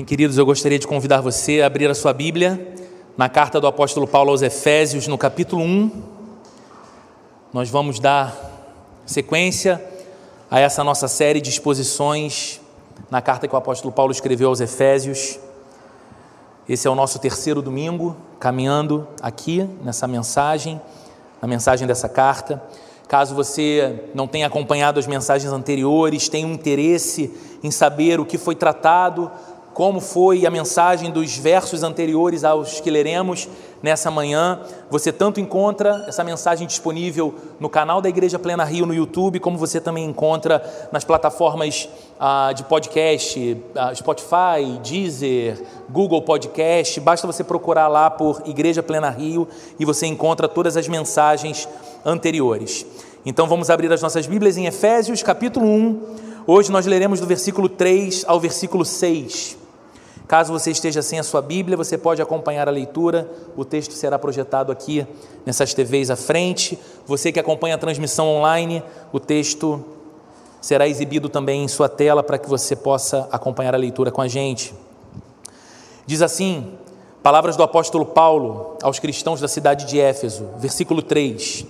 Bem, queridos, eu gostaria de convidar você a abrir a sua Bíblia na carta do apóstolo Paulo aos Efésios, no capítulo 1. Nós vamos dar sequência a essa nossa série de exposições na carta que o apóstolo Paulo escreveu aos Efésios. Esse é o nosso terceiro domingo, caminhando aqui nessa mensagem, na mensagem dessa carta. Caso você não tenha acompanhado as mensagens anteriores, tenha um interesse em saber o que foi tratado como foi a mensagem dos versos anteriores aos que leremos nessa manhã. Você tanto encontra essa mensagem disponível no canal da Igreja Plena Rio no YouTube, como você também encontra nas plataformas ah, de podcast, ah, Spotify, Deezer, Google Podcast. Basta você procurar lá por Igreja Plena Rio e você encontra todas as mensagens anteriores. Então vamos abrir as nossas Bíblias em Efésios, capítulo 1. Hoje nós leremos do versículo 3 ao versículo 6. Caso você esteja sem a sua Bíblia, você pode acompanhar a leitura. O texto será projetado aqui nessas TVs à frente. Você que acompanha a transmissão online, o texto será exibido também em sua tela para que você possa acompanhar a leitura com a gente. Diz assim: Palavras do apóstolo Paulo aos cristãos da cidade de Éfeso, versículo 3.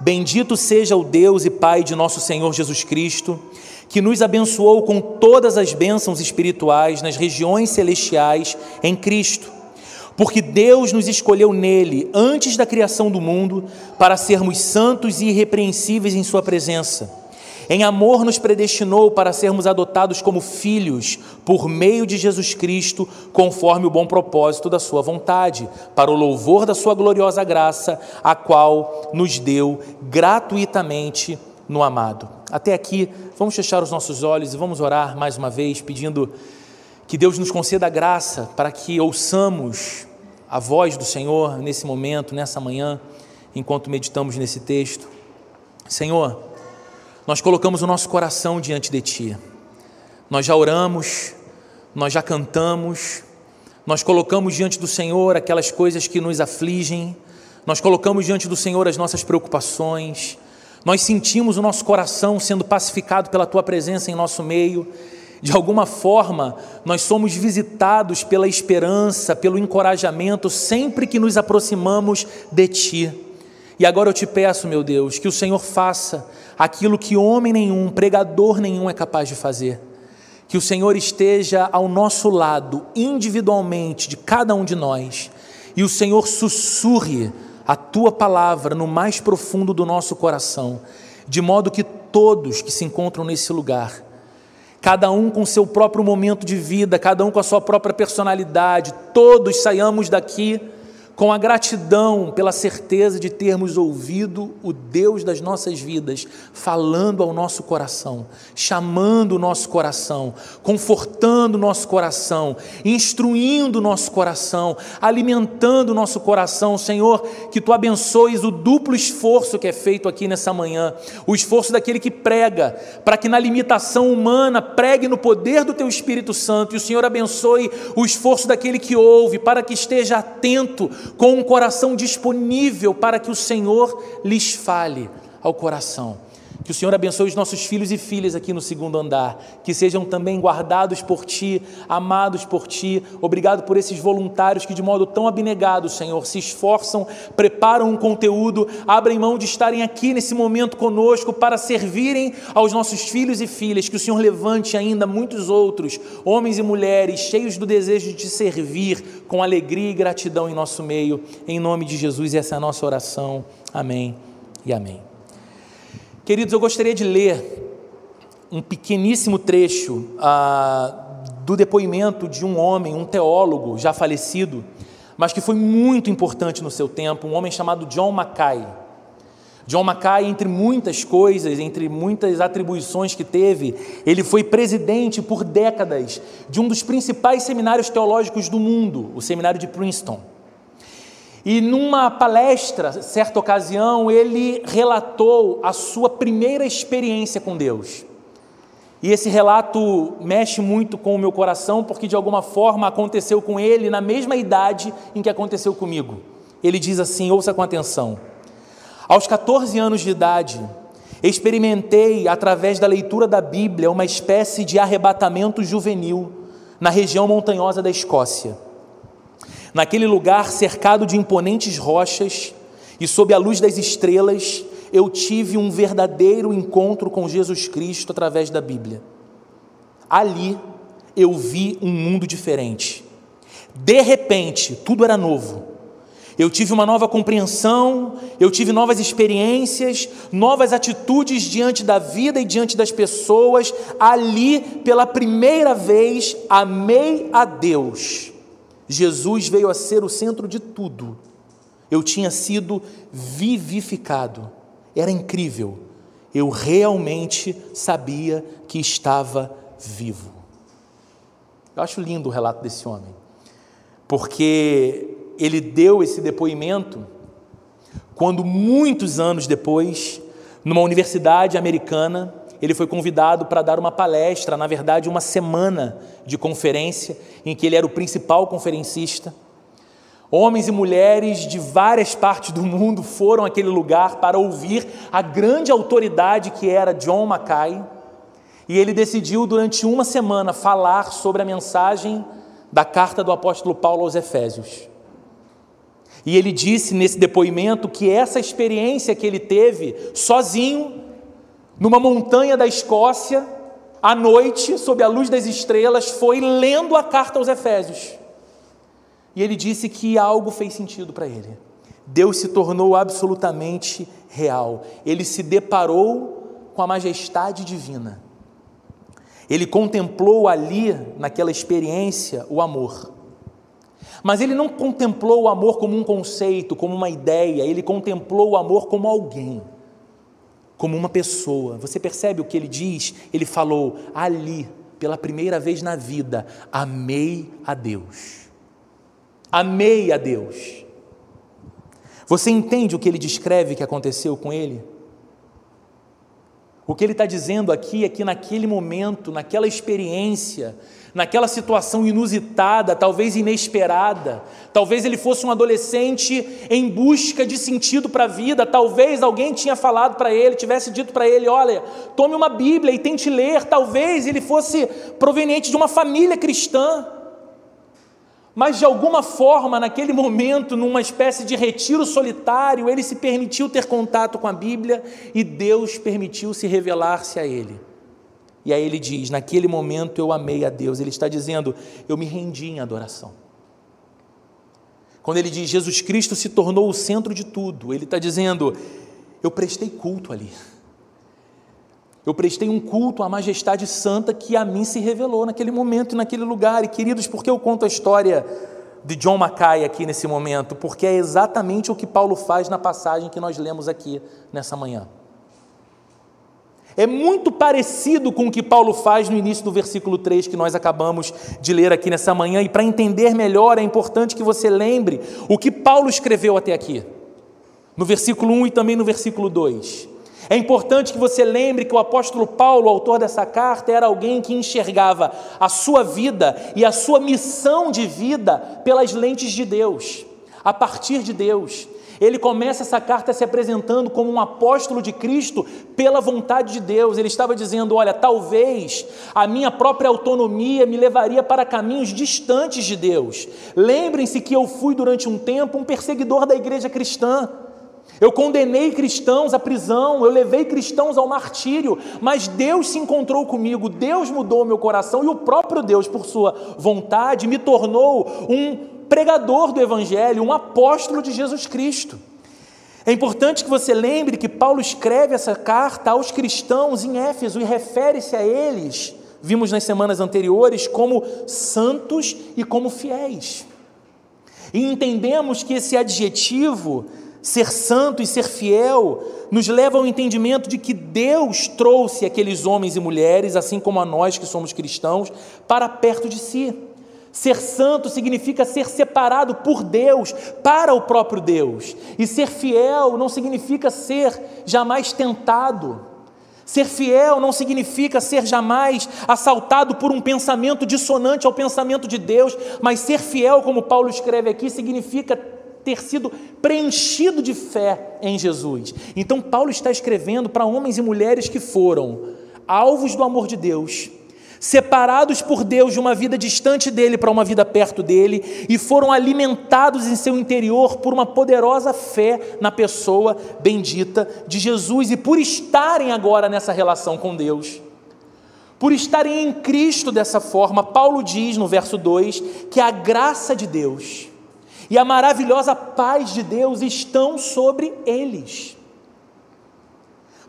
Bendito seja o Deus e Pai de nosso Senhor Jesus Cristo que nos abençoou com todas as bênçãos espirituais nas regiões celestiais em Cristo. Porque Deus nos escolheu nele antes da criação do mundo para sermos santos e irrepreensíveis em Sua presença. Em amor, nos predestinou para sermos adotados como filhos por meio de Jesus Cristo, conforme o bom propósito da Sua vontade, para o louvor da Sua gloriosa graça, a qual nos deu gratuitamente no amado. Até aqui, vamos fechar os nossos olhos e vamos orar mais uma vez, pedindo que Deus nos conceda graça para que ouçamos a voz do Senhor nesse momento, nessa manhã, enquanto meditamos nesse texto. Senhor, nós colocamos o nosso coração diante de Ti. Nós já oramos, nós já cantamos, nós colocamos diante do Senhor aquelas coisas que nos afligem, nós colocamos diante do Senhor as nossas preocupações, nós sentimos o nosso coração sendo pacificado pela tua presença em nosso meio. De alguma forma, nós somos visitados pela esperança, pelo encorajamento sempre que nos aproximamos de ti. E agora eu te peço, meu Deus, que o Senhor faça aquilo que homem nenhum, pregador nenhum é capaz de fazer. Que o Senhor esteja ao nosso lado, individualmente, de cada um de nós, e o Senhor sussurre a tua palavra no mais profundo do nosso coração, de modo que todos que se encontram nesse lugar, cada um com seu próprio momento de vida, cada um com a sua própria personalidade, todos saiamos daqui com a gratidão pela certeza de termos ouvido o Deus das nossas vidas falando ao nosso coração, chamando o nosso coração, confortando o nosso coração, instruindo o nosso coração, alimentando o nosso coração. Senhor, que tu abençoes o duplo esforço que é feito aqui nessa manhã, o esforço daquele que prega, para que na limitação humana pregue no poder do teu Espírito Santo, e o Senhor abençoe o esforço daquele que ouve, para que esteja atento com um coração disponível para que o Senhor lhes fale ao coração. Que o Senhor abençoe os nossos filhos e filhas aqui no segundo andar, que sejam também guardados por Ti, amados por Ti. Obrigado por esses voluntários que, de modo tão abnegado, Senhor, se esforçam, preparam um conteúdo, abrem mão de estarem aqui nesse momento conosco para servirem aos nossos filhos e filhas. Que o Senhor levante ainda muitos outros, homens e mulheres, cheios do desejo de te servir com alegria e gratidão em nosso meio. Em nome de Jesus, essa é a nossa oração. Amém e amém. Queridos, eu gostaria de ler um pequeníssimo trecho ah, do depoimento de um homem, um teólogo já falecido, mas que foi muito importante no seu tempo, um homem chamado John Mackay. John Mackay, entre muitas coisas, entre muitas atribuições que teve, ele foi presidente por décadas de um dos principais seminários teológicos do mundo, o seminário de Princeton. E numa palestra, certa ocasião, ele relatou a sua primeira experiência com Deus. E esse relato mexe muito com o meu coração, porque de alguma forma aconteceu com ele na mesma idade em que aconteceu comigo. Ele diz assim: ouça com atenção. Aos 14 anos de idade, experimentei, através da leitura da Bíblia, uma espécie de arrebatamento juvenil na região montanhosa da Escócia. Naquele lugar cercado de imponentes rochas e sob a luz das estrelas, eu tive um verdadeiro encontro com Jesus Cristo através da Bíblia. Ali eu vi um mundo diferente. De repente, tudo era novo. Eu tive uma nova compreensão, eu tive novas experiências, novas atitudes diante da vida e diante das pessoas. Ali, pela primeira vez, amei a Deus. Jesus veio a ser o centro de tudo. Eu tinha sido vivificado. Era incrível. Eu realmente sabia que estava vivo. Eu acho lindo o relato desse homem, porque ele deu esse depoimento quando, muitos anos depois, numa universidade americana, ele foi convidado para dar uma palestra, na verdade, uma semana de conferência, em que ele era o principal conferencista. Homens e mulheres de várias partes do mundo foram àquele lugar para ouvir a grande autoridade que era John Mackay, e ele decidiu, durante uma semana, falar sobre a mensagem da carta do apóstolo Paulo aos Efésios. E ele disse nesse depoimento que essa experiência que ele teve sozinho, numa montanha da Escócia, à noite, sob a luz das estrelas, foi lendo a carta aos Efésios. E ele disse que algo fez sentido para ele. Deus se tornou absolutamente real. Ele se deparou com a majestade divina. Ele contemplou ali, naquela experiência, o amor. Mas ele não contemplou o amor como um conceito, como uma ideia, ele contemplou o amor como alguém, como uma pessoa. Você percebe o que ele diz? Ele falou: ali, pela primeira vez na vida, amei a Deus. Amei a Deus. Você entende o que ele descreve que aconteceu com ele? O que ele está dizendo aqui é que naquele momento, naquela experiência, naquela situação inusitada, talvez inesperada, talvez ele fosse um adolescente em busca de sentido para a vida, talvez alguém tinha falado para ele, tivesse dito para ele: olha, tome uma Bíblia e tente ler, talvez ele fosse proveniente de uma família cristã. Mas de alguma forma, naquele momento, numa espécie de retiro solitário, ele se permitiu ter contato com a Bíblia e Deus permitiu se revelar-se a ele. E aí ele diz: Naquele momento eu amei a Deus. Ele está dizendo: Eu me rendi em adoração. Quando ele diz Jesus Cristo se tornou o centro de tudo, ele está dizendo: Eu prestei culto ali. Eu prestei um culto à majestade santa que a mim se revelou naquele momento e naquele lugar. E queridos, por que eu conto a história de John Mackay aqui nesse momento? Porque é exatamente o que Paulo faz na passagem que nós lemos aqui nessa manhã. É muito parecido com o que Paulo faz no início do versículo 3 que nós acabamos de ler aqui nessa manhã, e para entender melhor é importante que você lembre o que Paulo escreveu até aqui, no versículo 1 e também no versículo 2. É importante que você lembre que o apóstolo Paulo, autor dessa carta, era alguém que enxergava a sua vida e a sua missão de vida pelas lentes de Deus, a partir de Deus. Ele começa essa carta se apresentando como um apóstolo de Cristo pela vontade de Deus. Ele estava dizendo: Olha, talvez a minha própria autonomia me levaria para caminhos distantes de Deus. Lembrem-se que eu fui durante um tempo um perseguidor da igreja cristã. Eu condenei cristãos à prisão, eu levei cristãos ao martírio, mas Deus se encontrou comigo, Deus mudou meu coração e o próprio Deus, por sua vontade, me tornou um pregador do Evangelho, um apóstolo de Jesus Cristo. É importante que você lembre que Paulo escreve essa carta aos cristãos em Éfeso e refere-se a eles, vimos nas semanas anteriores, como santos e como fiéis. E entendemos que esse adjetivo ser santo e ser fiel, nos leva ao entendimento de que Deus trouxe aqueles homens e mulheres, assim como a nós que somos cristãos, para perto de si. Ser santo significa ser separado por Deus, para o próprio Deus. E ser fiel não significa ser jamais tentado. Ser fiel não significa ser jamais assaltado por um pensamento dissonante ao pensamento de Deus, mas ser fiel, como Paulo escreve aqui, significa ter sido preenchido de fé em Jesus. Então, Paulo está escrevendo para homens e mulheres que foram alvos do amor de Deus, separados por Deus de uma vida distante dele para uma vida perto dele, e foram alimentados em seu interior por uma poderosa fé na pessoa bendita de Jesus e por estarem agora nessa relação com Deus. Por estarem em Cristo dessa forma, Paulo diz no verso 2 que a graça de Deus e a maravilhosa paz de Deus estão sobre eles.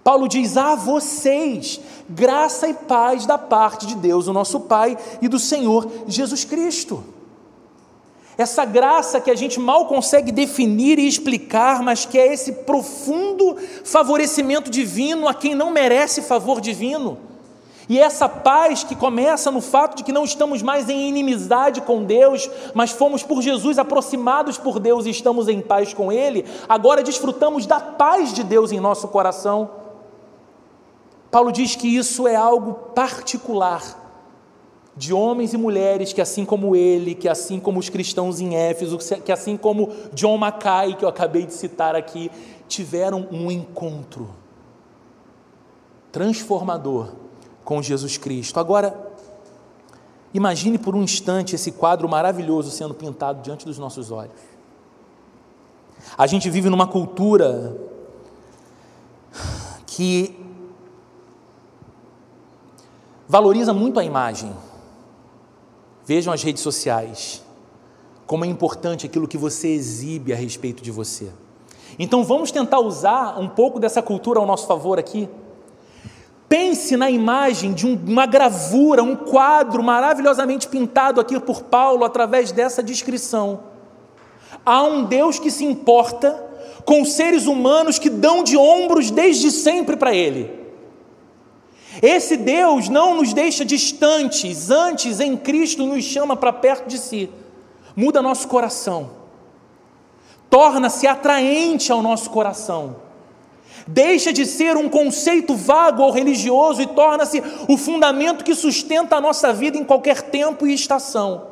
Paulo diz a vocês, graça e paz da parte de Deus, o nosso Pai e do Senhor Jesus Cristo. Essa graça que a gente mal consegue definir e explicar, mas que é esse profundo favorecimento divino a quem não merece favor divino. E essa paz que começa no fato de que não estamos mais em inimizade com Deus, mas fomos por Jesus aproximados por Deus e estamos em paz com Ele, agora desfrutamos da paz de Deus em nosso coração. Paulo diz que isso é algo particular de homens e mulheres que, assim como ele, que assim como os cristãos em Éfeso, que assim como John Mackay, que eu acabei de citar aqui, tiveram um encontro transformador com Jesus Cristo. Agora, imagine por um instante esse quadro maravilhoso sendo pintado diante dos nossos olhos. A gente vive numa cultura que valoriza muito a imagem. Vejam as redes sociais, como é importante aquilo que você exibe a respeito de você. Então vamos tentar usar um pouco dessa cultura ao nosso favor aqui. Pense na imagem de uma gravura, um quadro maravilhosamente pintado aqui por Paulo através dessa descrição. Há um Deus que se importa com seres humanos que dão de ombros desde sempre para Ele. Esse Deus não nos deixa distantes, antes em Cristo nos chama para perto de si, muda nosso coração, torna-se atraente ao nosso coração deixa de ser um conceito vago ou religioso e torna-se o fundamento que sustenta a nossa vida em qualquer tempo e estação.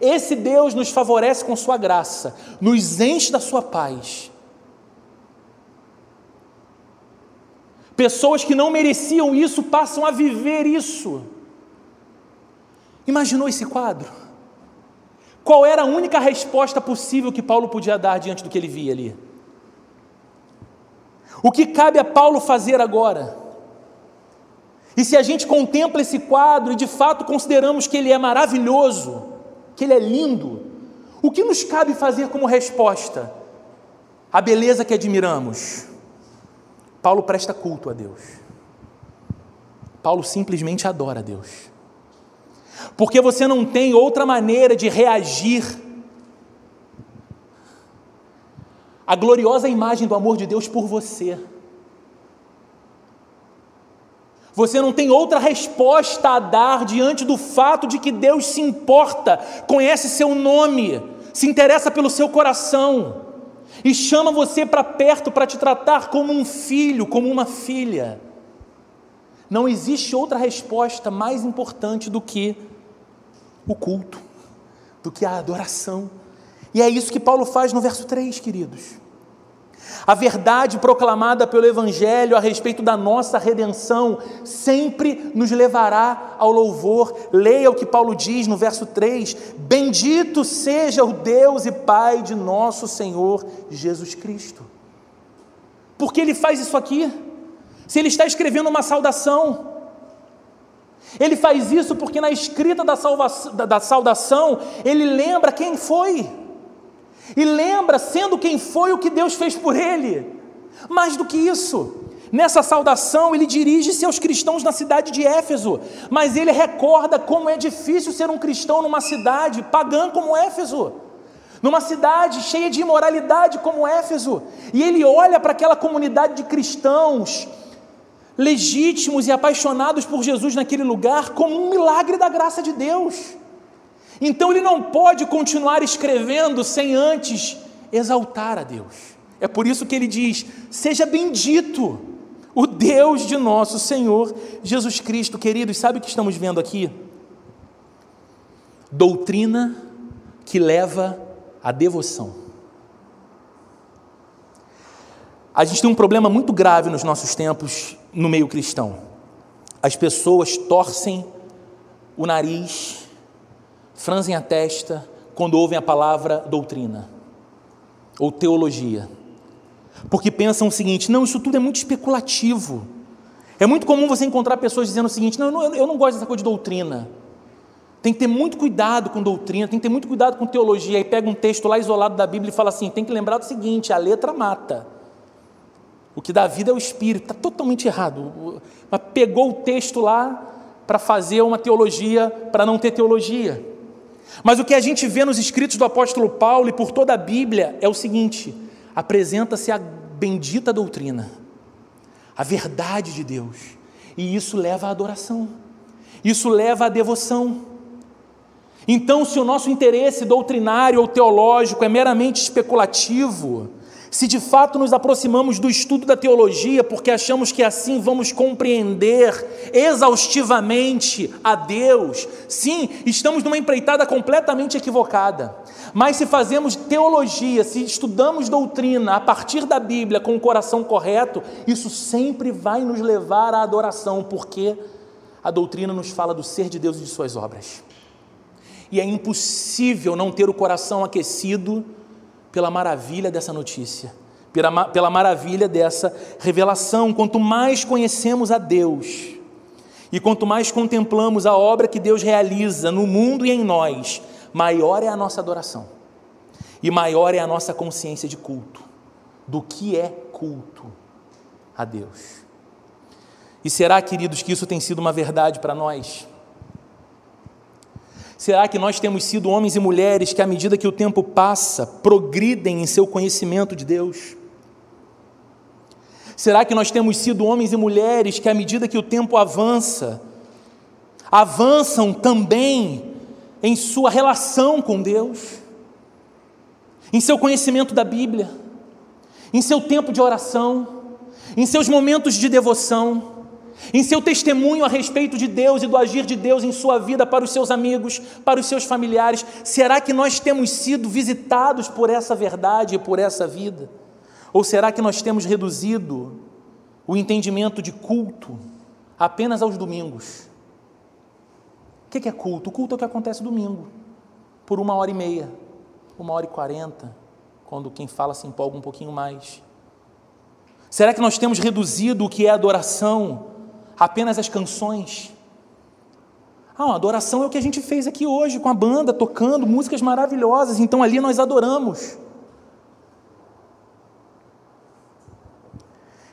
Esse Deus nos favorece com Sua graça, nos enche da Sua paz. Pessoas que não mereciam isso passam a viver isso. Imaginou esse quadro? Qual era a única resposta possível que Paulo podia dar diante do que ele via ali? O que cabe a Paulo fazer agora? E se a gente contempla esse quadro e de fato consideramos que ele é maravilhoso, que ele é lindo, o que nos cabe fazer como resposta? A beleza que admiramos. Paulo presta culto a Deus. Paulo simplesmente adora a Deus. Porque você não tem outra maneira de reagir a gloriosa imagem do amor de Deus por você. Você não tem outra resposta a dar diante do fato de que Deus se importa, conhece seu nome, se interessa pelo seu coração e chama você para perto para te tratar como um filho, como uma filha. Não existe outra resposta mais importante do que o culto, do que a adoração. E é isso que Paulo faz no verso 3, queridos. A verdade proclamada pelo Evangelho a respeito da nossa redenção sempre nos levará ao louvor. Leia o que Paulo diz no verso 3: Bendito seja o Deus e Pai de nosso Senhor Jesus Cristo. Por que ele faz isso aqui? Se ele está escrevendo uma saudação, ele faz isso porque na escrita da, da, da saudação ele lembra quem foi. E lembra, sendo quem foi, o que Deus fez por ele. Mais do que isso, nessa saudação ele dirige-se aos cristãos na cidade de Éfeso, mas ele recorda como é difícil ser um cristão numa cidade pagã como Éfeso, numa cidade cheia de imoralidade como Éfeso, e ele olha para aquela comunidade de cristãos legítimos e apaixonados por Jesus naquele lugar como um milagre da graça de Deus. Então ele não pode continuar escrevendo sem antes exaltar a Deus. É por isso que ele diz: Seja bendito o Deus de nosso Senhor Jesus Cristo. Queridos, sabe o que estamos vendo aqui? Doutrina que leva à devoção. A gente tem um problema muito grave nos nossos tempos no meio cristão. As pessoas torcem o nariz, franzem a testa quando ouvem a palavra doutrina ou teologia. Porque pensam o seguinte: não, isso tudo é muito especulativo. É muito comum você encontrar pessoas dizendo o seguinte: não, eu não, eu não gosto dessa coisa de doutrina. Tem que ter muito cuidado com doutrina, tem que ter muito cuidado com teologia. Aí pega um texto lá isolado da Bíblia e fala assim: tem que lembrar do seguinte: a letra mata. O que dá vida é o espírito. Está totalmente errado. Mas pegou o texto lá para fazer uma teologia, para não ter teologia. Mas o que a gente vê nos escritos do apóstolo Paulo e por toda a Bíblia é o seguinte: apresenta-se a bendita doutrina, a verdade de Deus, e isso leva à adoração, isso leva à devoção. Então, se o nosso interesse doutrinário ou teológico é meramente especulativo, se de fato nos aproximamos do estudo da teologia porque achamos que assim vamos compreender exaustivamente a Deus, sim, estamos numa empreitada completamente equivocada. Mas se fazemos teologia, se estudamos doutrina a partir da Bíblia com o coração correto, isso sempre vai nos levar à adoração, porque a doutrina nos fala do ser de Deus e de suas obras. E é impossível não ter o coração aquecido pela maravilha dessa notícia, pela, pela maravilha dessa revelação. Quanto mais conhecemos a Deus e quanto mais contemplamos a obra que Deus realiza no mundo e em nós, maior é a nossa adoração e maior é a nossa consciência de culto, do que é culto a Deus. E será, queridos, que isso tem sido uma verdade para nós? Será que nós temos sido homens e mulheres que, à medida que o tempo passa, progridem em seu conhecimento de Deus? Será que nós temos sido homens e mulheres que, à medida que o tempo avança, avançam também em sua relação com Deus, em seu conhecimento da Bíblia, em seu tempo de oração, em seus momentos de devoção? Em seu testemunho a respeito de Deus e do agir de Deus em sua vida para os seus amigos, para os seus familiares? Será que nós temos sido visitados por essa verdade e por essa vida? Ou será que nós temos reduzido o entendimento de culto apenas aos domingos? O que é culto? O culto é o que acontece domingo, por uma hora e meia, uma hora e quarenta, quando quem fala se empolga um pouquinho mais. Será que nós temos reduzido o que é adoração apenas as canções. Ah, uma adoração é o que a gente fez aqui hoje com a banda, tocando músicas maravilhosas, então ali nós adoramos.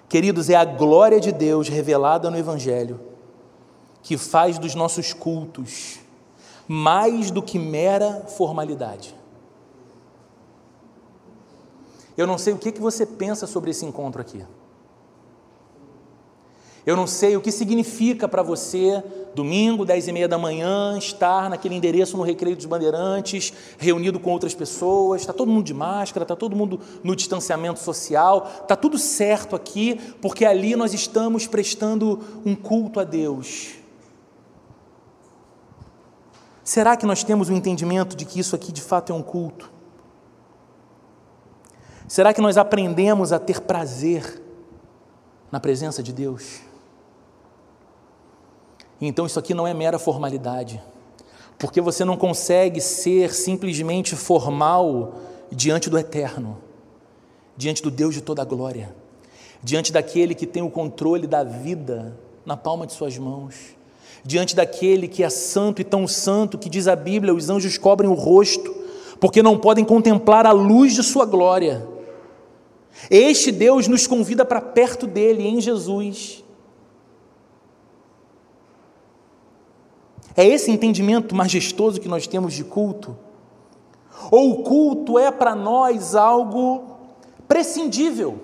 Queridos, é a glória de Deus revelada no Evangelho que faz dos nossos cultos mais do que mera formalidade. Eu não sei o que você pensa sobre esse encontro aqui. Eu não sei o que significa para você, domingo, dez e meia da manhã, estar naquele endereço no Recreio dos Bandeirantes, reunido com outras pessoas, está todo mundo de máscara, está todo mundo no distanciamento social, está tudo certo aqui, porque ali nós estamos prestando um culto a Deus. Será que nós temos o um entendimento de que isso aqui de fato é um culto? Será que nós aprendemos a ter prazer na presença de Deus? Então isso aqui não é mera formalidade, porque você não consegue ser simplesmente formal diante do eterno, diante do Deus de toda a glória, diante daquele que tem o controle da vida na palma de suas mãos, diante daquele que é santo e tão santo que diz a Bíblia, os anjos cobrem o rosto, porque não podem contemplar a luz de sua glória. Este Deus nos convida para perto dele em Jesus. É esse entendimento majestoso que nós temos de culto? Ou o culto é para nós algo prescindível?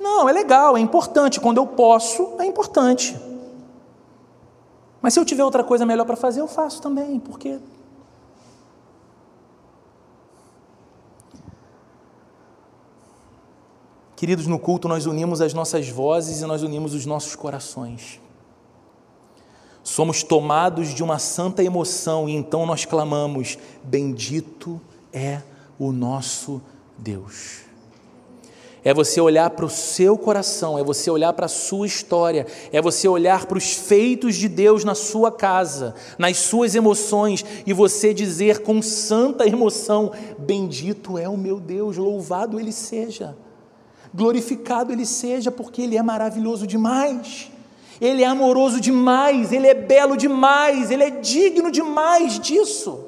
Não, é legal, é importante. Quando eu posso, é importante. Mas se eu tiver outra coisa melhor para fazer, eu faço também, porque. Queridos, no culto nós unimos as nossas vozes e nós unimos os nossos corações. Somos tomados de uma santa emoção e então nós clamamos: Bendito é o nosso Deus. é você olhar para o seu coração, é você olhar para a sua história, é você olhar para os feitos de Deus na sua casa, nas suas emoções e você dizer com santa emoção: Bendito é o meu Deus, louvado Ele seja, glorificado Ele seja, porque Ele é maravilhoso demais. Ele é amoroso demais, ele é belo demais, ele é digno demais disso.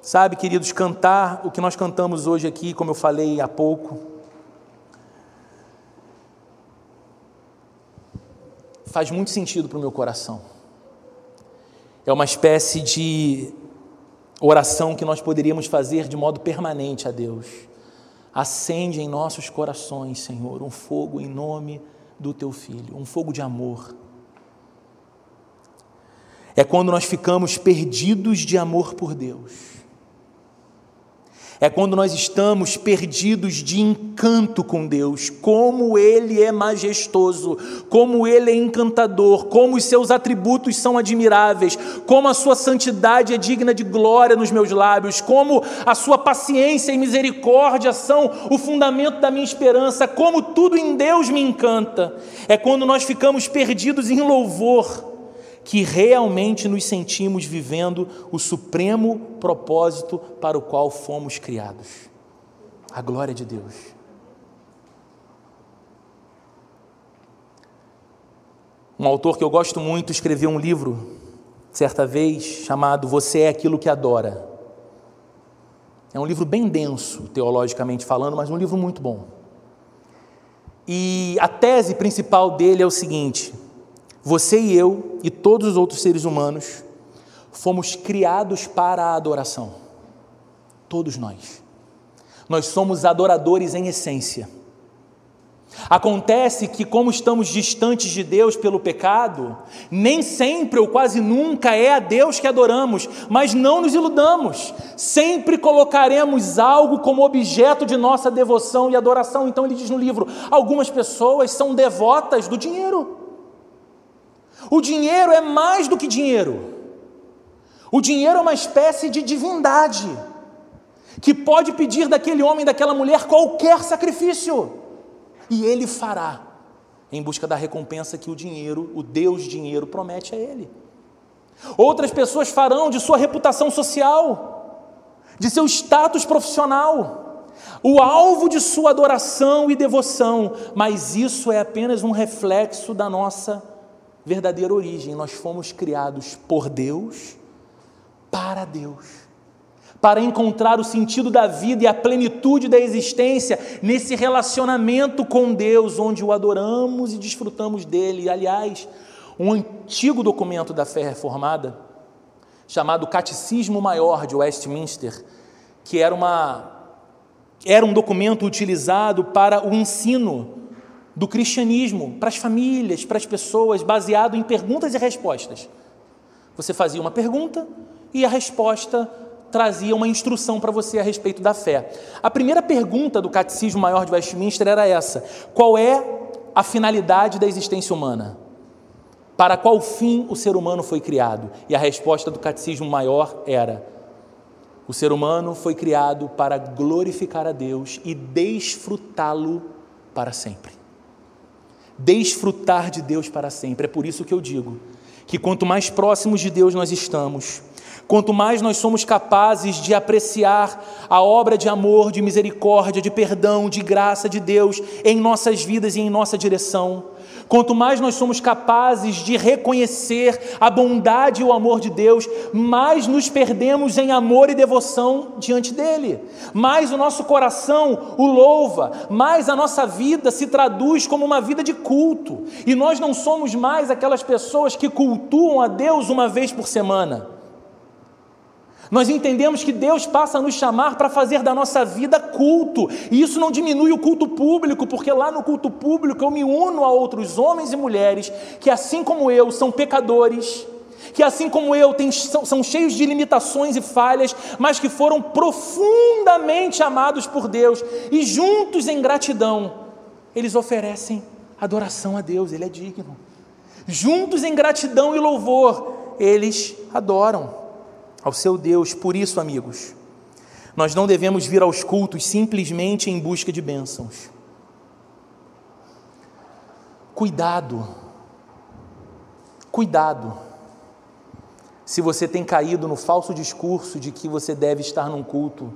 Sabe, queridos, cantar o que nós cantamos hoje aqui, como eu falei há pouco, faz muito sentido para o meu coração. É uma espécie de oração que nós poderíamos fazer de modo permanente a Deus. Acende em nossos corações, Senhor, um fogo em nome do teu filho, um fogo de amor. É quando nós ficamos perdidos de amor por Deus é quando nós estamos perdidos de encanto com Deus, como Ele é majestoso, como Ele é encantador, como os seus atributos são admiráveis, como a sua santidade é digna de glória nos meus lábios, como a sua paciência e misericórdia são o fundamento da minha esperança, como tudo em Deus me encanta. É quando nós ficamos perdidos em louvor que realmente nos sentimos vivendo o supremo propósito para o qual fomos criados. A glória de Deus. Um autor que eu gosto muito escreveu um livro, certa vez, chamado Você é aquilo que adora. É um livro bem denso, teologicamente falando, mas um livro muito bom. E a tese principal dele é o seguinte: você e eu e todos os outros seres humanos fomos criados para a adoração. Todos nós. Nós somos adoradores em essência. Acontece que, como estamos distantes de Deus pelo pecado, nem sempre ou quase nunca é a Deus que adoramos, mas não nos iludamos, sempre colocaremos algo como objeto de nossa devoção e adoração. Então, ele diz no livro: algumas pessoas são devotas do dinheiro. O dinheiro é mais do que dinheiro. O dinheiro é uma espécie de divindade que pode pedir daquele homem, daquela mulher qualquer sacrifício e ele fará em busca da recompensa que o dinheiro, o Deus dinheiro promete a ele. Outras pessoas farão de sua reputação social, de seu status profissional, o alvo de sua adoração e devoção, mas isso é apenas um reflexo da nossa verdadeira origem. Nós fomos criados por Deus, para Deus, para encontrar o sentido da vida e a plenitude da existência nesse relacionamento com Deus, onde o adoramos e desfrutamos dele. Aliás, um antigo documento da fé reformada, chamado Catecismo Maior de Westminster, que era uma era um documento utilizado para o ensino do cristianismo para as famílias, para as pessoas, baseado em perguntas e respostas. Você fazia uma pergunta e a resposta trazia uma instrução para você a respeito da fé. A primeira pergunta do Catecismo Maior de Westminster era essa: qual é a finalidade da existência humana? Para qual fim o ser humano foi criado? E a resposta do Catecismo Maior era: o ser humano foi criado para glorificar a Deus e desfrutá-lo para sempre desfrutar de Deus para sempre. É por isso que eu digo que quanto mais próximos de Deus nós estamos, quanto mais nós somos capazes de apreciar a obra de amor, de misericórdia, de perdão, de graça de Deus em nossas vidas e em nossa direção, Quanto mais nós somos capazes de reconhecer a bondade e o amor de Deus, mais nos perdemos em amor e devoção diante dele. Mais o nosso coração o louva, mais a nossa vida se traduz como uma vida de culto. E nós não somos mais aquelas pessoas que cultuam a Deus uma vez por semana. Nós entendemos que Deus passa a nos chamar para fazer da nossa vida culto, e isso não diminui o culto público, porque lá no culto público eu me uno a outros homens e mulheres que, assim como eu, são pecadores, que, assim como eu, tem, são, são cheios de limitações e falhas, mas que foram profundamente amados por Deus, e juntos em gratidão, eles oferecem adoração a Deus, Ele é digno. Juntos em gratidão e louvor, eles adoram ao seu Deus. Por isso, amigos, Nós não devemos vir aos cultos simplesmente em busca de bênçãos. Cuidado, cuidado, se você tem caído no falso discurso de que você deve estar num culto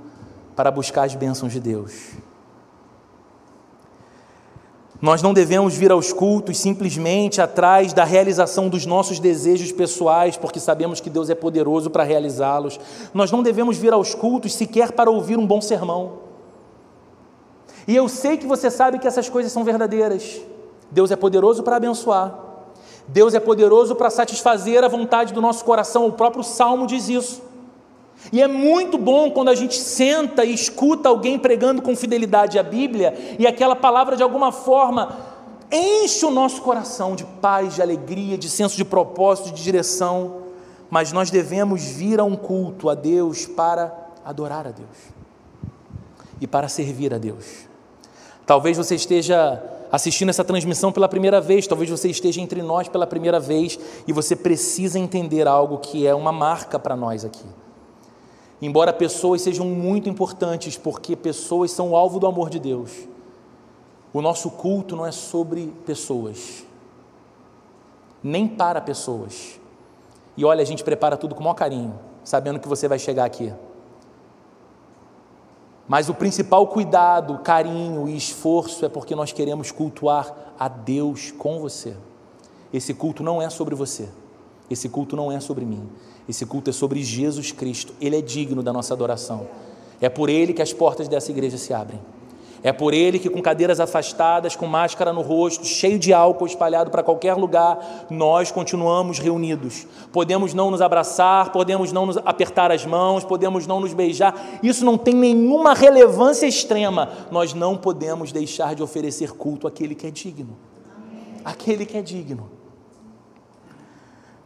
para buscar as bênçãos de Deus. Nós não devemos vir aos cultos simplesmente atrás da realização dos nossos desejos pessoais, porque sabemos que Deus é poderoso para realizá-los. Nós não devemos vir aos cultos sequer para ouvir um bom sermão. E eu sei que você sabe que essas coisas são verdadeiras. Deus é poderoso para abençoar. Deus é poderoso para satisfazer a vontade do nosso coração. O próprio Salmo diz isso. E é muito bom quando a gente senta e escuta alguém pregando com fidelidade a Bíblia e aquela palavra de alguma forma enche o nosso coração de paz, de alegria, de senso de propósito, de direção. Mas nós devemos vir a um culto a Deus para adorar a Deus e para servir a Deus. Talvez você esteja assistindo essa transmissão pela primeira vez, talvez você esteja entre nós pela primeira vez e você precisa entender algo que é uma marca para nós aqui. Embora pessoas sejam muito importantes, porque pessoas são o alvo do amor de Deus, o nosso culto não é sobre pessoas, nem para pessoas. E olha, a gente prepara tudo com o maior carinho, sabendo que você vai chegar aqui. Mas o principal cuidado, carinho e esforço é porque nós queremos cultuar a Deus com você. Esse culto não é sobre você, esse culto não é sobre mim, esse culto é sobre Jesus Cristo. Ele é digno da nossa adoração. É por ele que as portas dessa igreja se abrem. É por ele que, com cadeiras afastadas, com máscara no rosto, cheio de álcool espalhado para qualquer lugar, nós continuamos reunidos. Podemos não nos abraçar, podemos não nos apertar as mãos, podemos não nos beijar. Isso não tem nenhuma relevância extrema. Nós não podemos deixar de oferecer culto àquele que é digno. Aquele que é digno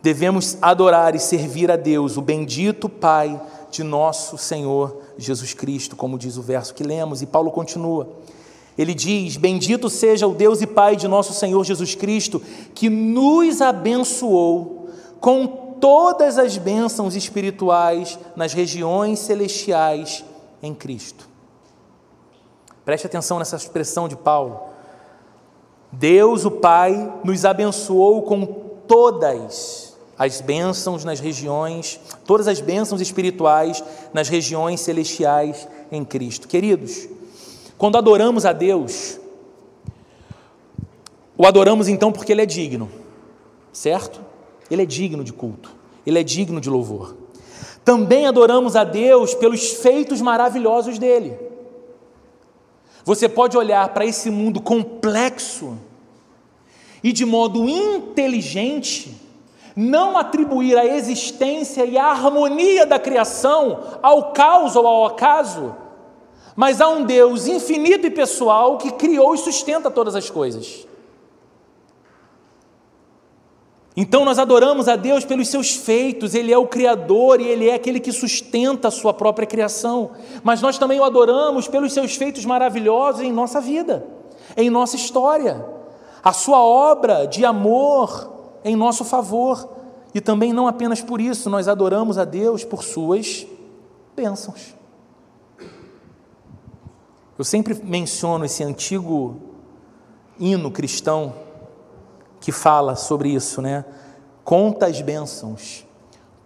devemos adorar e servir a Deus, o bendito Pai de nosso Senhor Jesus Cristo, como diz o verso que lemos, e Paulo continua. Ele diz: Bendito seja o Deus e Pai de nosso Senhor Jesus Cristo, que nos abençoou com todas as bênçãos espirituais nas regiões celestiais em Cristo. Preste atenção nessa expressão de Paulo. Deus, o Pai, nos abençoou com todas as bênçãos nas regiões, todas as bênçãos espirituais nas regiões celestiais em Cristo. Queridos, quando adoramos a Deus, o adoramos então porque Ele é digno, certo? Ele é digno de culto, Ele é digno de louvor. Também adoramos a Deus pelos feitos maravilhosos dele. Você pode olhar para esse mundo complexo e de modo inteligente não atribuir a existência e a harmonia da criação ao caos ou ao acaso, mas a um Deus infinito e pessoal que criou e sustenta todas as coisas. Então nós adoramos a Deus pelos seus feitos, Ele é o Criador e Ele é aquele que sustenta a sua própria criação, mas nós também o adoramos pelos seus feitos maravilhosos em nossa vida, em nossa história, a sua obra de amor, em nosso favor. E também não apenas por isso, nós adoramos a Deus por suas bênçãos. Eu sempre menciono esse antigo hino cristão que fala sobre isso, né? Conta as bênçãos,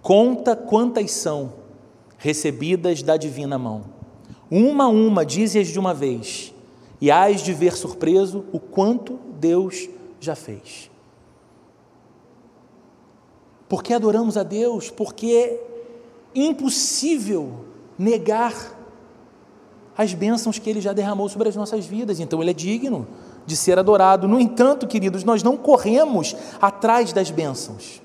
conta quantas são recebidas da divina mão. Uma a uma, dize-as de uma vez, e hás de ver surpreso o quanto Deus já fez. Porque adoramos a Deus? Porque é impossível negar as bênçãos que Ele já derramou sobre as nossas vidas. Então Ele é digno de ser adorado. No entanto, queridos, nós não corremos atrás das bênçãos.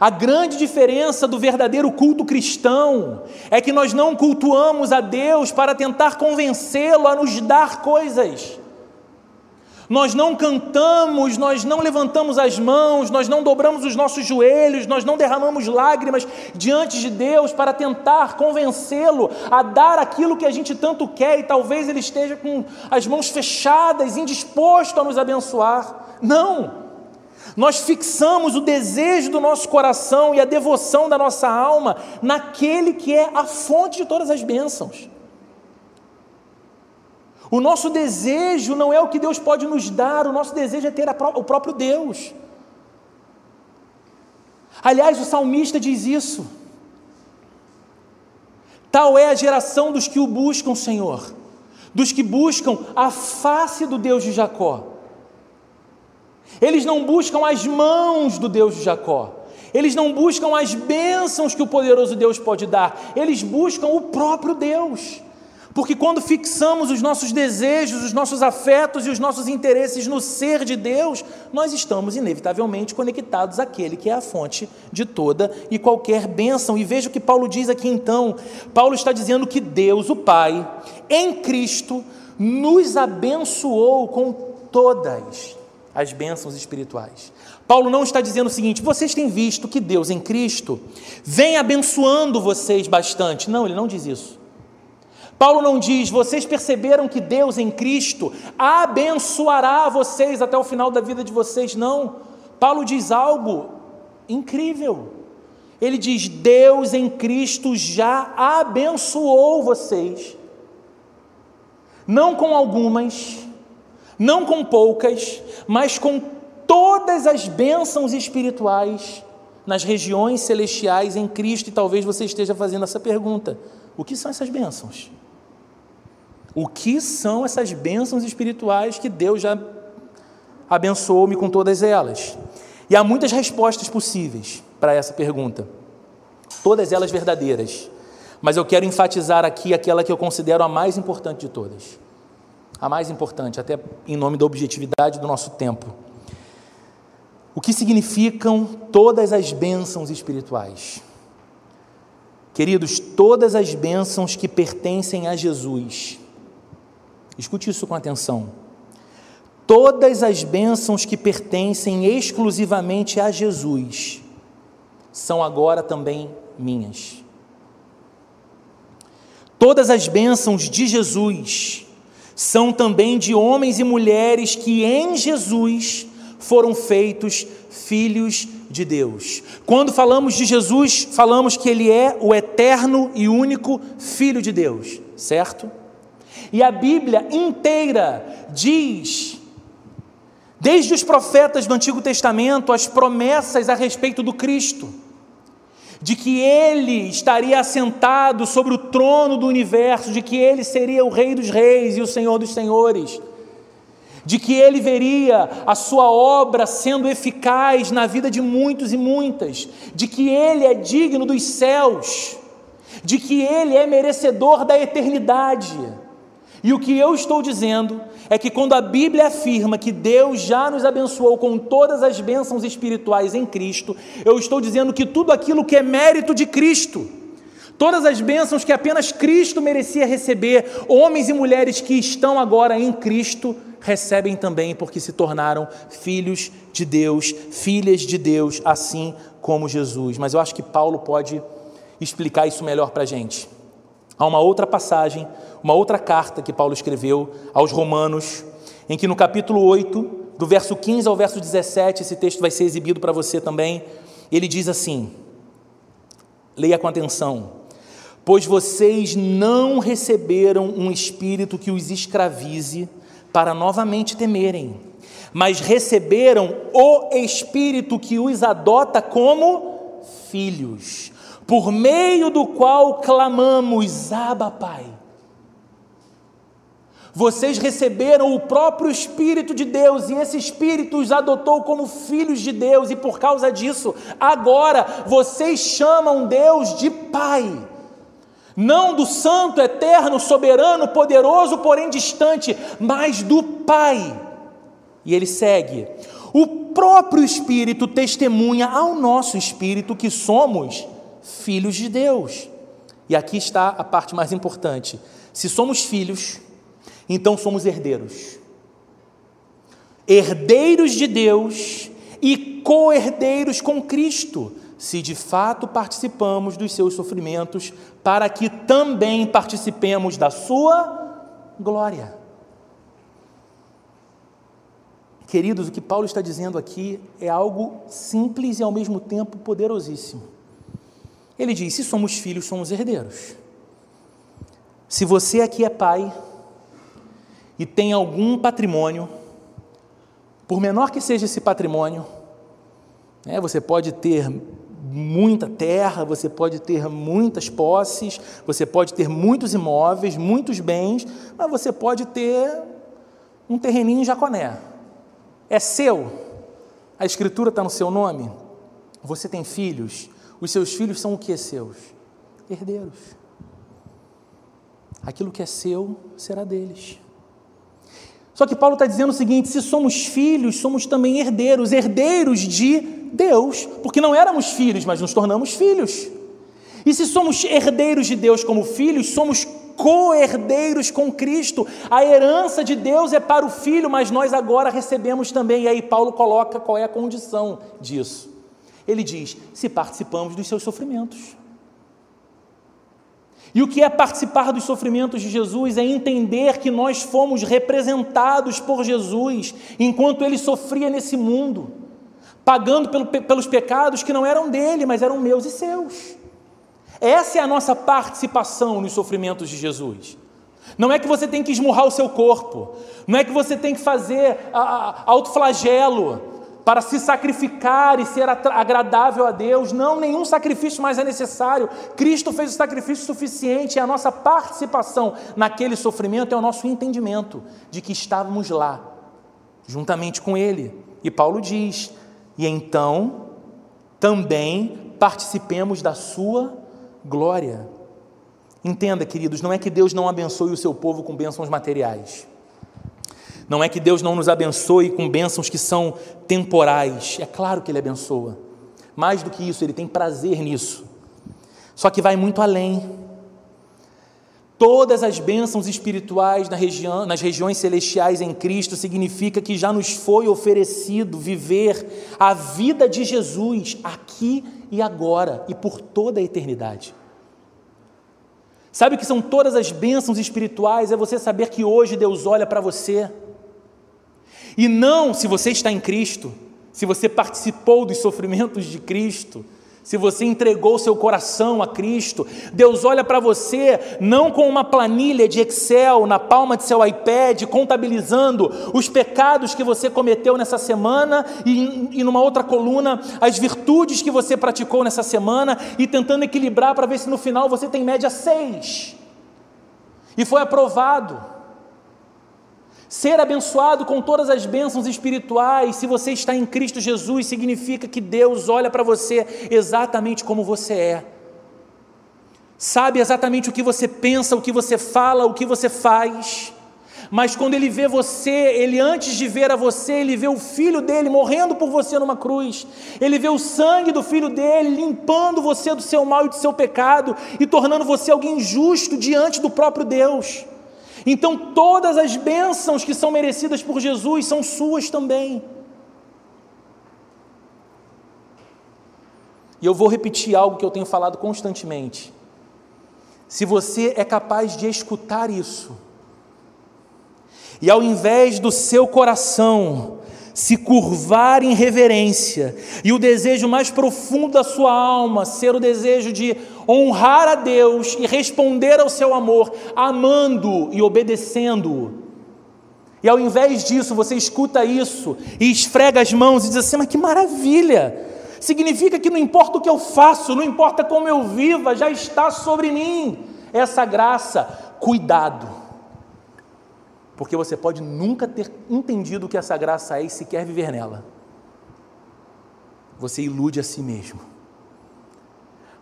A grande diferença do verdadeiro culto cristão é que nós não cultuamos a Deus para tentar convencê-lo a nos dar coisas nós não cantamos, nós não levantamos as mãos, nós não dobramos os nossos joelhos, nós não derramamos lágrimas diante de Deus para tentar convencê-lo a dar aquilo que a gente tanto quer e talvez ele esteja com as mãos fechadas, indisposto a nos abençoar. Não! Nós fixamos o desejo do nosso coração e a devoção da nossa alma naquele que é a fonte de todas as bênçãos. O nosso desejo não é o que Deus pode nos dar, o nosso desejo é ter o próprio Deus. Aliás, o salmista diz isso. Tal é a geração dos que o buscam, Senhor, dos que buscam a face do Deus de Jacó. Eles não buscam as mãos do Deus de Jacó. Eles não buscam as bênçãos que o poderoso Deus pode dar. Eles buscam o próprio Deus. Porque quando fixamos os nossos desejos, os nossos afetos e os nossos interesses no ser de Deus, nós estamos inevitavelmente conectados àquele que é a fonte de toda e qualquer bênção. E veja o que Paulo diz aqui então. Paulo está dizendo que Deus, o Pai, em Cristo, nos abençoou com todas as bênçãos espirituais. Paulo não está dizendo o seguinte: vocês têm visto que Deus em Cristo vem abençoando vocês bastante. Não, ele não diz isso. Paulo não diz, vocês perceberam que Deus em Cristo abençoará vocês até o final da vida de vocês. Não. Paulo diz algo incrível. Ele diz: Deus em Cristo já abençoou vocês. Não com algumas, não com poucas, mas com todas as bênçãos espirituais nas regiões celestiais em Cristo. E talvez você esteja fazendo essa pergunta: o que são essas bênçãos? O que são essas bênçãos espirituais que Deus já abençoou-me com todas elas? E há muitas respostas possíveis para essa pergunta, todas elas verdadeiras, mas eu quero enfatizar aqui aquela que eu considero a mais importante de todas. A mais importante, até em nome da objetividade do nosso tempo. O que significam todas as bênçãos espirituais? Queridos, todas as bênçãos que pertencem a Jesus Escute isso com atenção. Todas as bênçãos que pertencem exclusivamente a Jesus são agora também minhas. Todas as bênçãos de Jesus são também de homens e mulheres que em Jesus foram feitos filhos de Deus. Quando falamos de Jesus, falamos que ele é o eterno e único Filho de Deus, certo? E a Bíblia inteira diz, desde os profetas do Antigo Testamento, as promessas a respeito do Cristo, de que ele estaria assentado sobre o trono do universo, de que ele seria o Rei dos Reis e o Senhor dos Senhores, de que ele veria a sua obra sendo eficaz na vida de muitos e muitas, de que ele é digno dos céus, de que ele é merecedor da eternidade. E o que eu estou dizendo é que quando a Bíblia afirma que Deus já nos abençoou com todas as bênçãos espirituais em Cristo, eu estou dizendo que tudo aquilo que é mérito de Cristo, todas as bênçãos que apenas Cristo merecia receber, homens e mulheres que estão agora em Cristo, recebem também porque se tornaram filhos de Deus, filhas de Deus, assim como Jesus. Mas eu acho que Paulo pode explicar isso melhor para a gente. Há uma outra passagem, uma outra carta que Paulo escreveu aos Romanos, em que no capítulo 8, do verso 15 ao verso 17, esse texto vai ser exibido para você também. Ele diz assim: leia com atenção. Pois vocês não receberam um espírito que os escravize para novamente temerem, mas receberam o espírito que os adota como filhos por meio do qual clamamos, Abba, Pai. Vocês receberam o próprio Espírito de Deus e esse Espírito os adotou como filhos de Deus, e por causa disso, agora vocês chamam Deus de Pai. Não do Santo, Eterno, Soberano, Poderoso, porém distante, mas do Pai. E ele segue: o próprio Espírito testemunha ao nosso espírito que somos filhos de Deus. E aqui está a parte mais importante: se somos filhos, então somos herdeiros. Herdeiros de Deus e co-herdeiros com Cristo, se de fato participamos dos seus sofrimentos, para que também participemos da sua glória. Queridos, o que Paulo está dizendo aqui é algo simples e ao mesmo tempo poderosíssimo. Ele diz: se somos filhos, somos herdeiros. Se você aqui é pai e tem algum patrimônio, por menor que seja esse patrimônio, né, você pode ter muita terra, você pode ter muitas posses, você pode ter muitos imóveis, muitos bens, mas você pode ter um terreninho em Jaconé. É seu. A escritura está no seu nome. Você tem filhos. Os seus filhos são o que seus? Herdeiros. Aquilo que é seu será deles. Só que Paulo está dizendo o seguinte: se somos filhos, somos também herdeiros, herdeiros de Deus, porque não éramos filhos, mas nos tornamos filhos. E se somos herdeiros de Deus como filhos, somos co-herdeiros com Cristo. A herança de Deus é para o filho, mas nós agora recebemos também. E aí Paulo coloca qual é a condição disso. Ele diz: se participamos dos seus sofrimentos. E o que é participar dos sofrimentos de Jesus é entender que nós fomos representados por Jesus enquanto ele sofria nesse mundo, pagando pelo, pelos pecados que não eram dele, mas eram meus e seus. Essa é a nossa participação nos sofrimentos de Jesus. Não é que você tem que esmurrar o seu corpo, não é que você tem que fazer autoflagelo, para se sacrificar e ser agradável a Deus. Não, nenhum sacrifício mais é necessário. Cristo fez o sacrifício suficiente e a nossa participação naquele sofrimento é o nosso entendimento de que estávamos lá, juntamente com Ele. E Paulo diz: e então também participemos da Sua glória. Entenda, queridos, não é que Deus não abençoe o seu povo com bênçãos materiais. Não é que Deus não nos abençoe com bênçãos que são temporais. É claro que Ele abençoa. Mais do que isso, Ele tem prazer nisso. Só que vai muito além. Todas as bênçãos espirituais na região, nas regiões celestiais em Cristo significa que já nos foi oferecido viver a vida de Jesus aqui e agora e por toda a eternidade. Sabe o que são todas as bênçãos espirituais? É você saber que hoje Deus olha para você e não se você está em Cristo, se você participou dos sofrimentos de Cristo, se você entregou seu coração a Cristo, Deus olha para você não com uma planilha de Excel na palma de seu iPad, contabilizando os pecados que você cometeu nessa semana e, e numa outra coluna as virtudes que você praticou nessa semana e tentando equilibrar para ver se no final você tem média seis e foi aprovado. Ser abençoado com todas as bênçãos espirituais, se você está em Cristo Jesus, significa que Deus olha para você exatamente como você é. Sabe exatamente o que você pensa, o que você fala, o que você faz. Mas quando ele vê você, ele antes de ver a você, ele vê o filho dele morrendo por você numa cruz. Ele vê o sangue do filho dele limpando você do seu mal e do seu pecado e tornando você alguém justo diante do próprio Deus. Então, todas as bênçãos que são merecidas por Jesus são suas também. E eu vou repetir algo que eu tenho falado constantemente. Se você é capaz de escutar isso, e ao invés do seu coração se curvar em reverência, e o desejo mais profundo da sua alma ser o desejo de honrar a Deus e responder ao seu amor, amando e obedecendo-o. E ao invés disso, você escuta isso e esfrega as mãos e diz assim: Mas que maravilha! Significa que não importa o que eu faço, não importa como eu viva, já está sobre mim essa graça. Cuidado porque você pode nunca ter entendido o que essa graça é e sequer viver nela. Você ilude a si mesmo.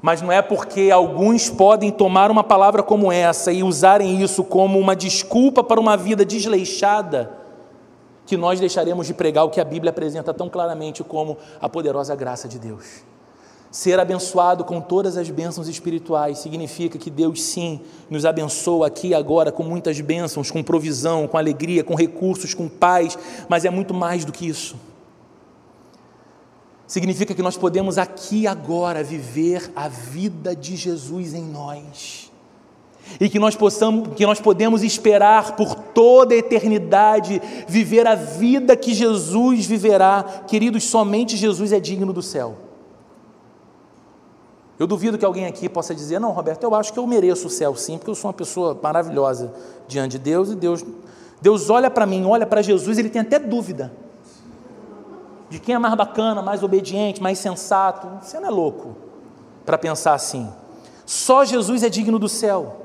Mas não é porque alguns podem tomar uma palavra como essa e usarem isso como uma desculpa para uma vida desleixada, que nós deixaremos de pregar o que a Bíblia apresenta tão claramente como a poderosa graça de Deus. Ser abençoado com todas as bênçãos espirituais significa que Deus sim nos abençoa aqui e agora com muitas bênçãos, com provisão, com alegria, com recursos, com paz, mas é muito mais do que isso. Significa que nós podemos aqui e agora viver a vida de Jesus em nós. E que nós possamos, que nós podemos esperar por toda a eternidade, viver a vida que Jesus viverá. Queridos, somente Jesus é digno do céu. Eu duvido que alguém aqui possa dizer: Não, Roberto, eu acho que eu mereço o céu sim, porque eu sou uma pessoa maravilhosa diante de Deus e Deus, Deus olha para mim, olha para Jesus, ele tem até dúvida de quem é mais bacana, mais obediente, mais sensato. Você não é louco para pensar assim. Só Jesus é digno do céu.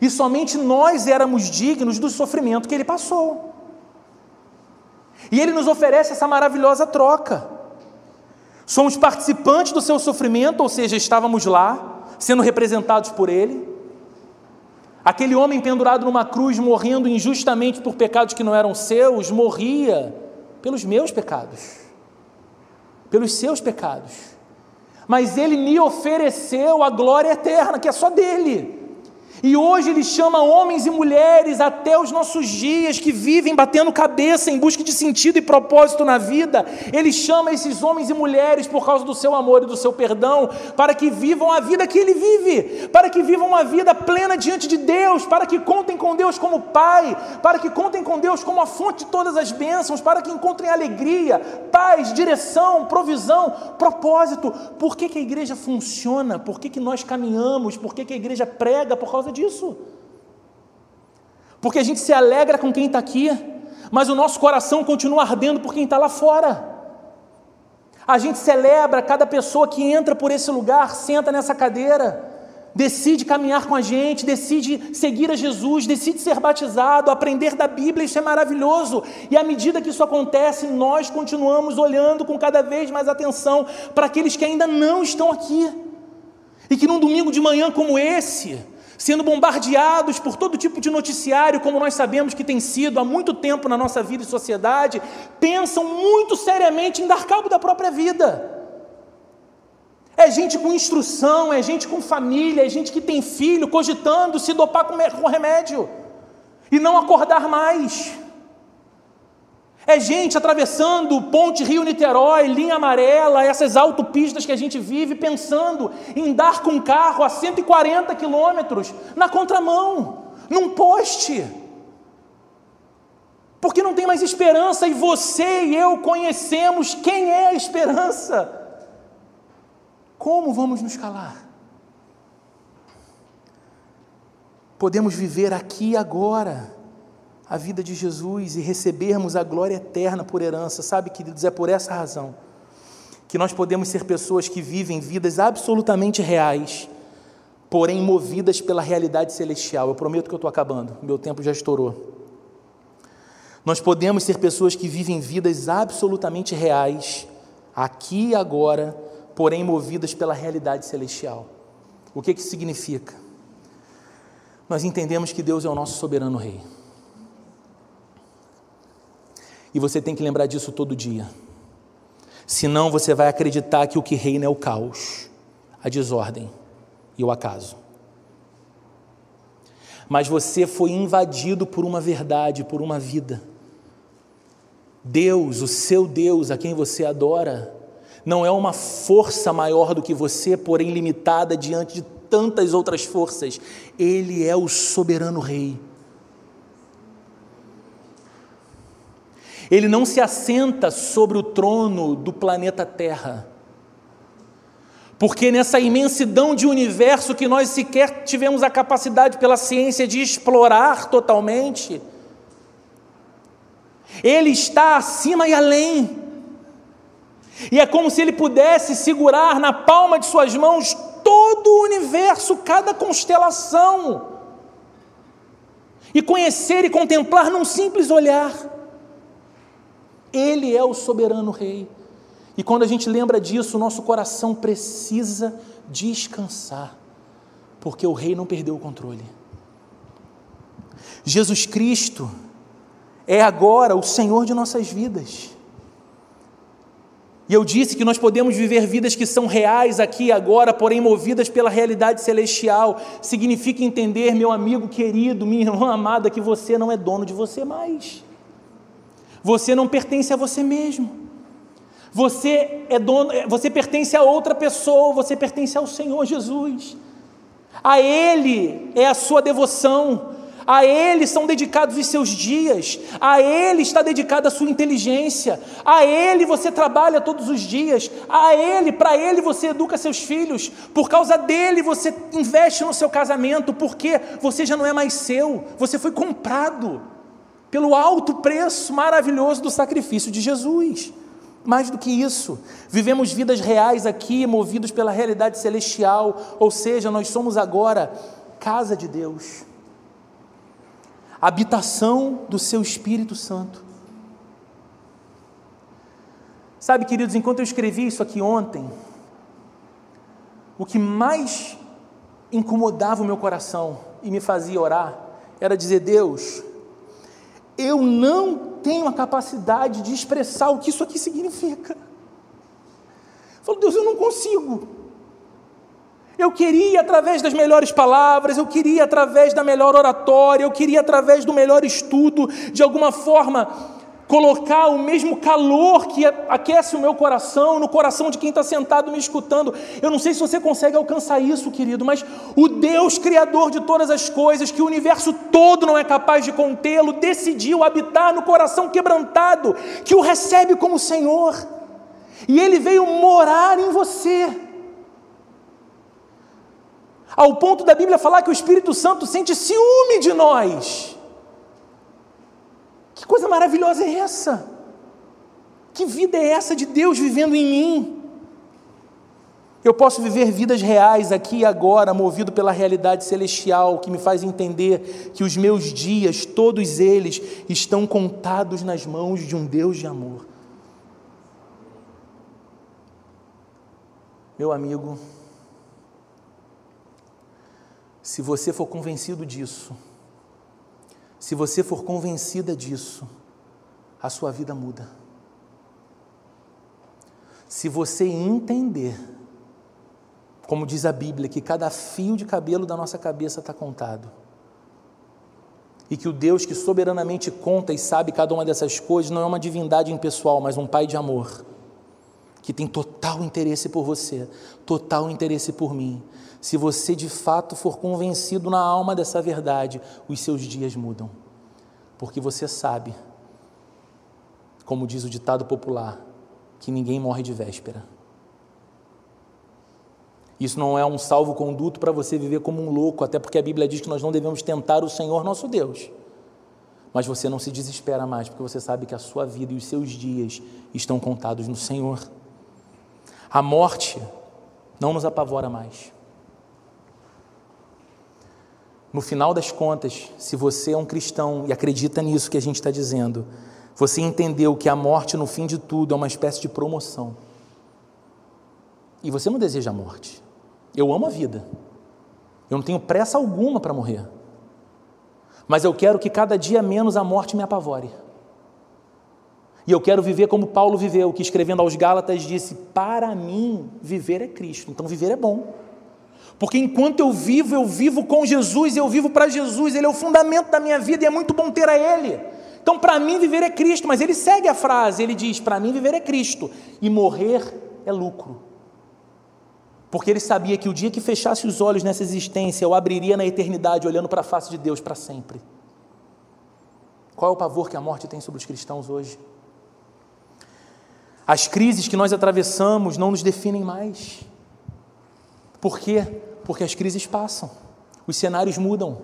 E somente nós éramos dignos do sofrimento que ele passou. E ele nos oferece essa maravilhosa troca. Somos participantes do seu sofrimento, ou seja, estávamos lá, sendo representados por ele. Aquele homem pendurado numa cruz, morrendo injustamente por pecados que não eram seus, morria pelos meus pecados, pelos seus pecados. Mas ele me ofereceu a glória eterna, que é só dele. E hoje Ele chama homens e mulheres até os nossos dias que vivem batendo cabeça em busca de sentido e propósito na vida. Ele chama esses homens e mulheres por causa do seu amor e do seu perdão, para que vivam a vida que Ele vive, para que vivam uma vida plena diante de Deus, para que contem com Deus como Pai, para que contem com Deus como a fonte de todas as bênçãos, para que encontrem alegria, paz, direção, provisão, propósito. Por que, que a igreja funciona? Por que, que nós caminhamos? Por que, que a igreja prega? Por causa causa disso. Porque a gente se alegra com quem está aqui, mas o nosso coração continua ardendo por quem está lá fora. A gente celebra cada pessoa que entra por esse lugar, senta nessa cadeira, decide caminhar com a gente, decide seguir a Jesus, decide ser batizado, aprender da Bíblia, isso é maravilhoso. E à medida que isso acontece, nós continuamos olhando com cada vez mais atenção para aqueles que ainda não estão aqui. E que num domingo de manhã como esse, sendo bombardeados por todo tipo de noticiário, como nós sabemos que tem sido há muito tempo na nossa vida e sociedade, pensam muito seriamente em dar cabo da própria vida. É gente com instrução, é gente com família, é gente que tem filho, cogitando se dopar com remédio e não acordar mais. É gente atravessando ponte Rio-Niterói, linha amarela, essas autopistas que a gente vive, pensando em dar com carro a 140 quilômetros na contramão, num poste. Porque não tem mais esperança e você e eu conhecemos quem é a esperança. Como vamos nos calar? Podemos viver aqui agora a vida de Jesus e recebermos a glória eterna por herança. Sabe, queridos, é por essa razão que nós podemos ser pessoas que vivem vidas absolutamente reais, porém movidas pela realidade celestial. Eu prometo que eu estou acabando, meu tempo já estourou. Nós podemos ser pessoas que vivem vidas absolutamente reais, aqui e agora, porém movidas pela realidade celestial. O que, que significa? Nós entendemos que Deus é o nosso soberano Rei. E você tem que lembrar disso todo dia. Senão você vai acreditar que o que reina é o caos, a desordem e o acaso. Mas você foi invadido por uma verdade, por uma vida. Deus, o seu Deus, a quem você adora, não é uma força maior do que você, porém limitada diante de tantas outras forças. Ele é o soberano Rei. Ele não se assenta sobre o trono do planeta Terra. Porque nessa imensidão de universo que nós sequer tivemos a capacidade pela ciência de explorar totalmente, ele está acima e além. E é como se ele pudesse segurar na palma de suas mãos todo o universo, cada constelação, e conhecer e contemplar num simples olhar. Ele é o soberano rei. E quando a gente lembra disso, o nosso coração precisa descansar, porque o rei não perdeu o controle. Jesus Cristo é agora o Senhor de nossas vidas. E eu disse que nós podemos viver vidas que são reais aqui e agora, porém movidas pela realidade celestial. Significa entender, meu amigo querido, minha irmã amada, que você não é dono de você mais. Você não pertence a você mesmo. Você é dono, você pertence a outra pessoa, você pertence ao Senhor Jesus. A Ele é a sua devoção, a Ele são dedicados os seus dias, a Ele está dedicada a sua inteligência, a Ele você trabalha todos os dias, a Ele, para Ele você educa seus filhos, por causa dele você investe no seu casamento, porque você já não é mais seu, você foi comprado pelo alto preço maravilhoso do sacrifício de Jesus. Mais do que isso, vivemos vidas reais aqui, movidos pela realidade celestial, ou seja, nós somos agora casa de Deus, habitação do seu Espírito Santo. Sabe, queridos, enquanto eu escrevi isso aqui ontem, o que mais incomodava o meu coração e me fazia orar era dizer: Deus, eu não tenho a capacidade de expressar o que isso aqui significa. Eu falo, Deus, eu não consigo. Eu queria através das melhores palavras, eu queria através da melhor oratória, eu queria através do melhor estudo, de alguma forma colocar o mesmo calor que aquece o meu coração, no coração de quem está sentado me escutando. Eu não sei se você consegue alcançar isso, querido, mas o Deus Criador de todas as coisas, que o universo todo não é capaz de contê-lo, decidiu habitar no coração quebrantado, que o recebe como Senhor, e ele veio morar em você. Ao ponto da Bíblia falar que o Espírito Santo sente ciúme de nós. Que coisa maravilhosa é essa? Que vida é essa de Deus vivendo em mim? Eu posso viver vidas reais aqui e agora, movido pela realidade celestial, que me faz entender que os meus dias, todos eles, estão contados nas mãos de um Deus de amor. Meu amigo, se você for convencido disso, se você for convencida disso, a sua vida muda. Se você entender, como diz a Bíblia, que cada fio de cabelo da nossa cabeça está contado, e que o Deus que soberanamente conta e sabe cada uma dessas coisas não é uma divindade impessoal, mas um Pai de amor, que tem total interesse por você, total interesse por mim, se você de fato for convencido na alma dessa verdade, os seus dias mudam. Porque você sabe, como diz o ditado popular, que ninguém morre de véspera. Isso não é um salvo-conduto para você viver como um louco, até porque a Bíblia diz que nós não devemos tentar o Senhor nosso Deus. Mas você não se desespera mais, porque você sabe que a sua vida e os seus dias estão contados no Senhor. A morte não nos apavora mais. No final das contas, se você é um cristão e acredita nisso que a gente está dizendo, você entendeu que a morte, no fim de tudo, é uma espécie de promoção. E você não deseja a morte. Eu amo a vida. Eu não tenho pressa alguma para morrer. Mas eu quero que cada dia menos a morte me apavore. E eu quero viver como Paulo viveu, que escrevendo aos Gálatas disse: Para mim, viver é Cristo. Então, viver é bom. Porque enquanto eu vivo, eu vivo com Jesus, eu vivo para Jesus, Ele é o fundamento da minha vida e é muito bom ter a Ele. Então, para mim, viver é Cristo, mas ele segue a frase: ele diz, para mim, viver é Cristo e morrer é lucro. Porque ele sabia que o dia que fechasse os olhos nessa existência, eu abriria na eternidade, olhando para a face de Deus para sempre. Qual é o pavor que a morte tem sobre os cristãos hoje? As crises que nós atravessamos não nos definem mais. Por quê? Porque as crises passam, os cenários mudam,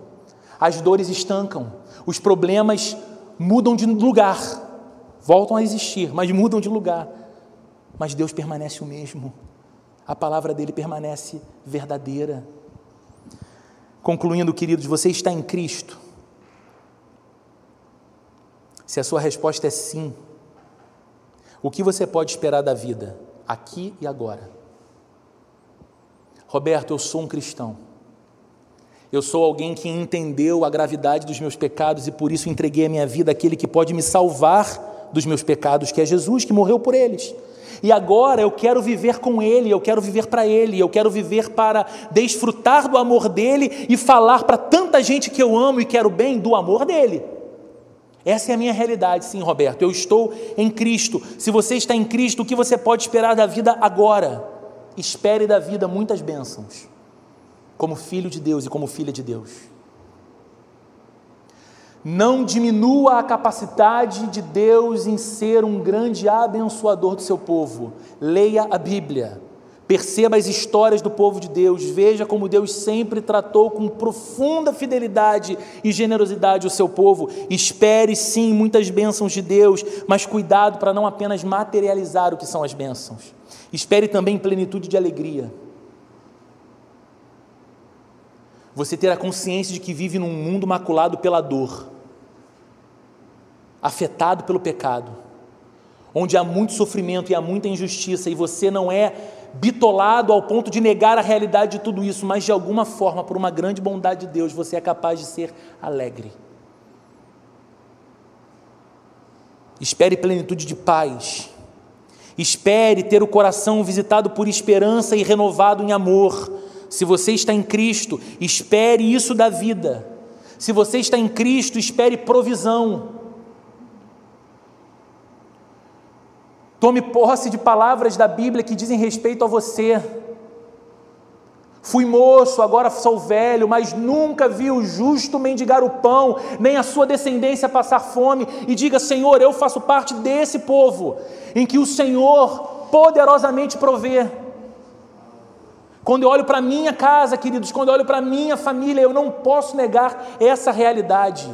as dores estancam, os problemas mudam de lugar, voltam a existir, mas mudam de lugar. Mas Deus permanece o mesmo, a palavra dele permanece verdadeira. Concluindo, queridos, você está em Cristo? Se a sua resposta é sim, o que você pode esperar da vida, aqui e agora? Roberto, eu sou um cristão. Eu sou alguém que entendeu a gravidade dos meus pecados e por isso entreguei a minha vida àquele que pode me salvar dos meus pecados, que é Jesus, que morreu por eles. E agora eu quero viver com Ele, eu quero viver para Ele, eu quero viver para desfrutar do amor dEle e falar para tanta gente que eu amo e quero bem do amor dEle. Essa é a minha realidade, sim, Roberto. Eu estou em Cristo. Se você está em Cristo, o que você pode esperar da vida agora? Espere da vida muitas bênçãos, como filho de Deus e como filha de Deus. Não diminua a capacidade de Deus em ser um grande abençoador do seu povo. Leia a Bíblia. Perceba as histórias do povo de Deus, veja como Deus sempre tratou com profunda fidelidade e generosidade o seu povo. Espere sim muitas bênçãos de Deus, mas cuidado para não apenas materializar o que são as bênçãos. Espere também plenitude de alegria. Você ter a consciência de que vive num mundo maculado pela dor, afetado pelo pecado, onde há muito sofrimento e há muita injustiça, e você não é bitolado ao ponto de negar a realidade de tudo isso, mas de alguma forma, por uma grande bondade de Deus, você é capaz de ser alegre. Espere plenitude de paz. Espere ter o coração visitado por esperança e renovado em amor. Se você está em Cristo, espere isso da vida. Se você está em Cristo, espere provisão. Tome posse de palavras da Bíblia que dizem respeito a você. Fui moço, agora sou velho, mas nunca vi o justo mendigar o pão, nem a sua descendência passar fome. E diga: Senhor, eu faço parte desse povo, em que o Senhor poderosamente provê. Quando eu olho para minha casa, queridos, quando eu olho para minha família, eu não posso negar essa realidade.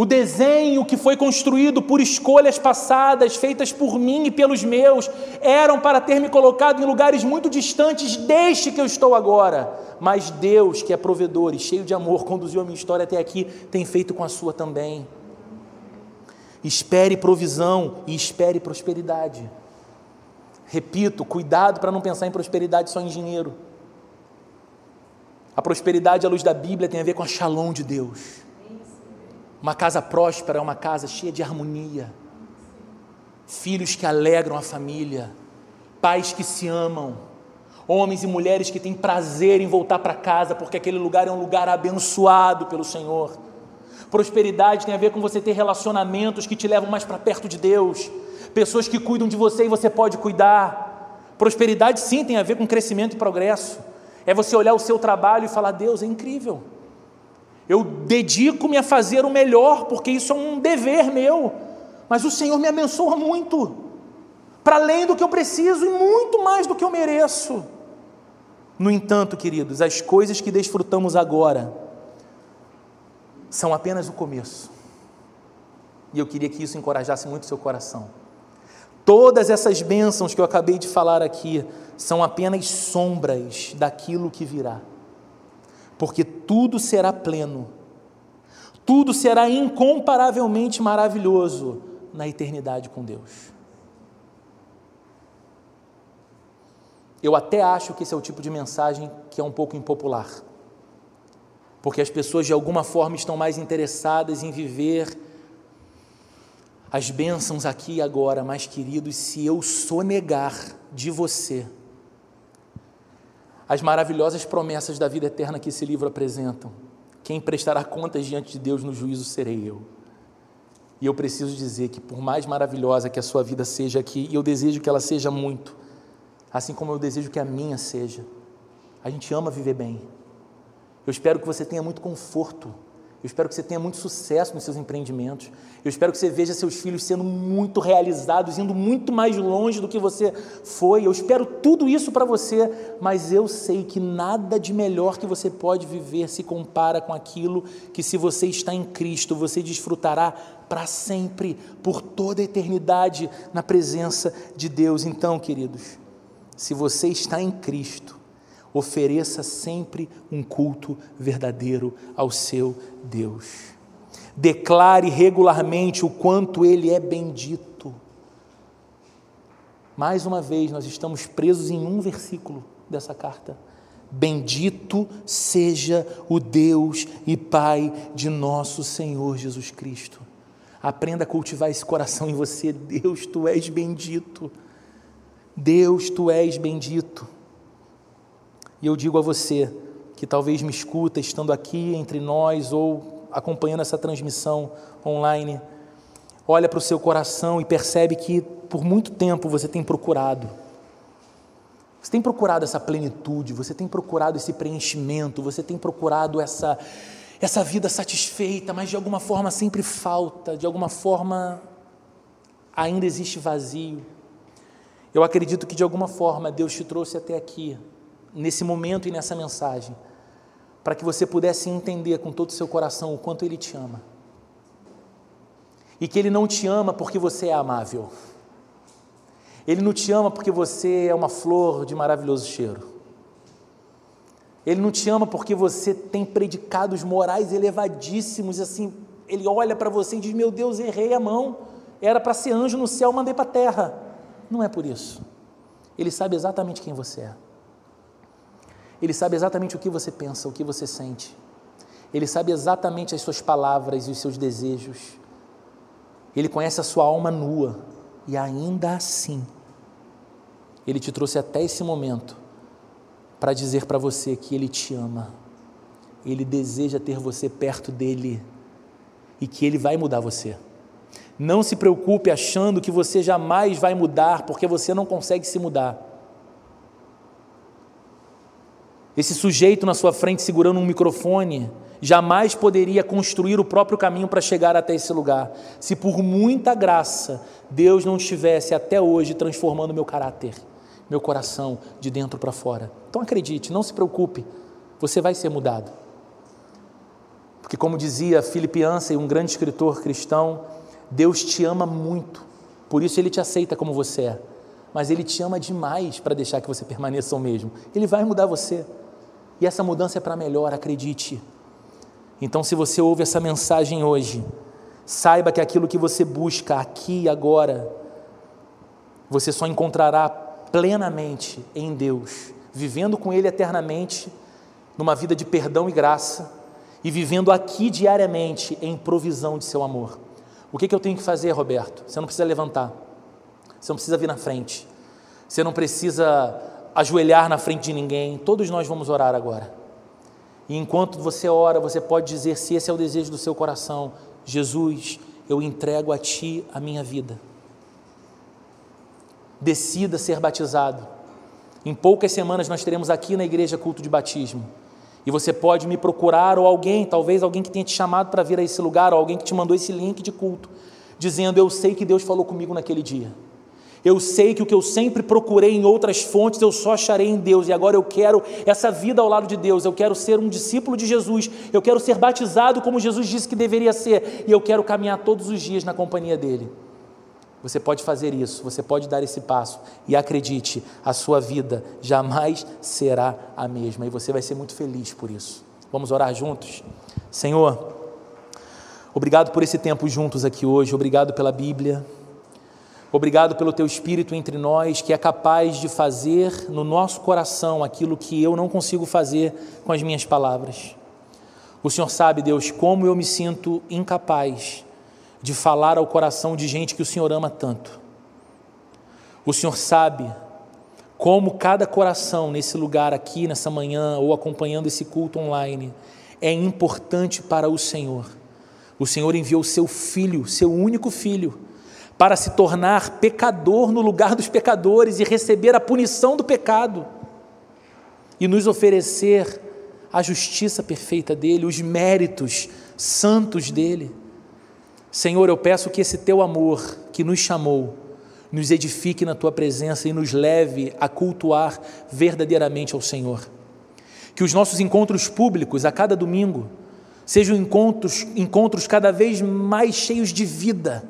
O desenho que foi construído por escolhas passadas, feitas por mim e pelos meus, eram para ter me colocado em lugares muito distantes deste que eu estou agora. Mas Deus, que é provedor e cheio de amor, conduziu a minha história até aqui, tem feito com a sua também. Espere provisão e espere prosperidade. Repito, cuidado para não pensar em prosperidade só em dinheiro. A prosperidade à luz da Bíblia tem a ver com a shalom de Deus uma casa próspera é uma casa cheia de harmonia, filhos que alegram a família, pais que se amam, homens e mulheres que têm prazer em voltar para casa, porque aquele lugar é um lugar abençoado pelo Senhor. Prosperidade tem a ver com você ter relacionamentos que te levam mais para perto de Deus, pessoas que cuidam de você e você pode cuidar. Prosperidade sim tem a ver com crescimento e progresso. É você olhar o seu trabalho e falar: Deus, é incrível. Eu dedico-me a fazer o melhor, porque isso é um dever meu. Mas o Senhor me abençoa muito, para além do que eu preciso e muito mais do que eu mereço. No entanto, queridos, as coisas que desfrutamos agora são apenas o começo. E eu queria que isso encorajasse muito o seu coração. Todas essas bênçãos que eu acabei de falar aqui são apenas sombras daquilo que virá porque tudo será pleno, tudo será incomparavelmente maravilhoso na eternidade com Deus. Eu até acho que esse é o tipo de mensagem que é um pouco impopular, porque as pessoas de alguma forma estão mais interessadas em viver as bênçãos aqui e agora, mas queridos, se eu sonegar de você, as maravilhosas promessas da vida eterna que esse livro apresentam. Quem prestará contas diante de Deus no juízo serei eu. E eu preciso dizer que, por mais maravilhosa que a sua vida seja aqui, e eu desejo que ela seja muito, assim como eu desejo que a minha seja, a gente ama viver bem. Eu espero que você tenha muito conforto eu espero que você tenha muito sucesso nos seus empreendimentos. Eu espero que você veja seus filhos sendo muito realizados, indo muito mais longe do que você foi. Eu espero tudo isso para você, mas eu sei que nada de melhor que você pode viver se compara com aquilo que, se você está em Cristo, você desfrutará para sempre, por toda a eternidade, na presença de Deus. Então, queridos, se você está em Cristo, Ofereça sempre um culto verdadeiro ao seu Deus. Declare regularmente o quanto Ele é bendito. Mais uma vez, nós estamos presos em um versículo dessa carta. Bendito seja o Deus e Pai de nosso Senhor Jesus Cristo. Aprenda a cultivar esse coração em você. Deus, tu és bendito. Deus, tu és bendito. E eu digo a você que talvez me escuta estando aqui entre nós ou acompanhando essa transmissão online, olha para o seu coração e percebe que por muito tempo você tem procurado. Você tem procurado essa plenitude, você tem procurado esse preenchimento, você tem procurado essa essa vida satisfeita, mas de alguma forma sempre falta, de alguma forma ainda existe vazio. Eu acredito que de alguma forma Deus te trouxe até aqui, nesse momento e nessa mensagem, para que você pudesse entender com todo o seu coração o quanto Ele te ama. E que Ele não te ama porque você é amável. Ele não te ama porque você é uma flor de maravilhoso cheiro. Ele não te ama porque você tem predicados morais elevadíssimos, assim, ele olha para você e diz: Meu Deus, errei a mão, era para ser anjo no céu, mandei para a terra. Não é por isso. Ele sabe exatamente quem você é. Ele sabe exatamente o que você pensa, o que você sente. Ele sabe exatamente as suas palavras e os seus desejos. Ele conhece a sua alma nua. E ainda assim, Ele te trouxe até esse momento para dizer para você que Ele te ama. Ele deseja ter você perto dele e que Ele vai mudar você. Não se preocupe achando que você jamais vai mudar, porque você não consegue se mudar. Esse sujeito na sua frente segurando um microfone jamais poderia construir o próprio caminho para chegar até esse lugar, se por muita graça Deus não estivesse até hoje transformando meu caráter, meu coração de dentro para fora. Então acredite, não se preocupe, você vai ser mudado. Porque, como dizia Philip Yancey, um grande escritor cristão, Deus te ama muito, por isso Ele te aceita como você é, mas Ele te ama demais para deixar que você permaneça o mesmo. Ele vai mudar você, e essa mudança é para melhor, acredite. Então, se você ouve essa mensagem hoje, saiba que aquilo que você busca aqui e agora, você só encontrará plenamente em Deus, vivendo com Ele eternamente, numa vida de perdão e graça, e vivendo aqui diariamente em provisão de Seu amor. O que, que eu tenho que fazer, Roberto? Você não precisa levantar, você não precisa vir na frente, você não precisa ajoelhar na frente de ninguém, todos nós vamos orar agora. E enquanto você ora, você pode dizer, se esse é o desejo do seu coração, Jesus, eu entrego a Ti a minha vida. Decida ser batizado. Em poucas semanas nós teremos aqui na igreja culto de batismo. E você pode me procurar, ou alguém, talvez alguém que tenha te chamado para vir a esse lugar, ou alguém que te mandou esse link de culto, dizendo: Eu sei que Deus falou comigo naquele dia. Eu sei que o que eu sempre procurei em outras fontes eu só acharei em Deus, e agora eu quero essa vida ao lado de Deus. Eu quero ser um discípulo de Jesus, eu quero ser batizado como Jesus disse que deveria ser, e eu quero caminhar todos os dias na companhia dEle. Você pode fazer isso, você pode dar esse passo e acredite, a sua vida jamais será a mesma e você vai ser muito feliz por isso. Vamos orar juntos? Senhor, obrigado por esse tempo juntos aqui hoje, obrigado pela Bíblia, obrigado pelo Teu Espírito entre nós que é capaz de fazer no nosso coração aquilo que eu não consigo fazer com as minhas palavras. O Senhor sabe, Deus, como eu me sinto incapaz de falar ao coração de gente que o Senhor ama tanto. O Senhor sabe como cada coração nesse lugar aqui, nessa manhã, ou acompanhando esse culto online, é importante para o Senhor. O Senhor enviou seu filho, seu único filho, para se tornar pecador no lugar dos pecadores e receber a punição do pecado e nos oferecer a justiça perfeita dele, os méritos santos dele. Senhor, eu peço que esse teu amor que nos chamou, nos edifique na tua presença e nos leve a cultuar verdadeiramente ao Senhor. Que os nossos encontros públicos a cada domingo sejam encontros, encontros cada vez mais cheios de vida,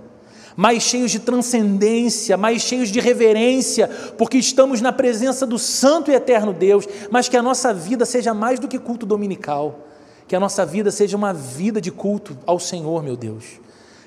mais cheios de transcendência, mais cheios de reverência, porque estamos na presença do Santo e Eterno Deus, mas que a nossa vida seja mais do que culto dominical, que a nossa vida seja uma vida de culto ao Senhor, meu Deus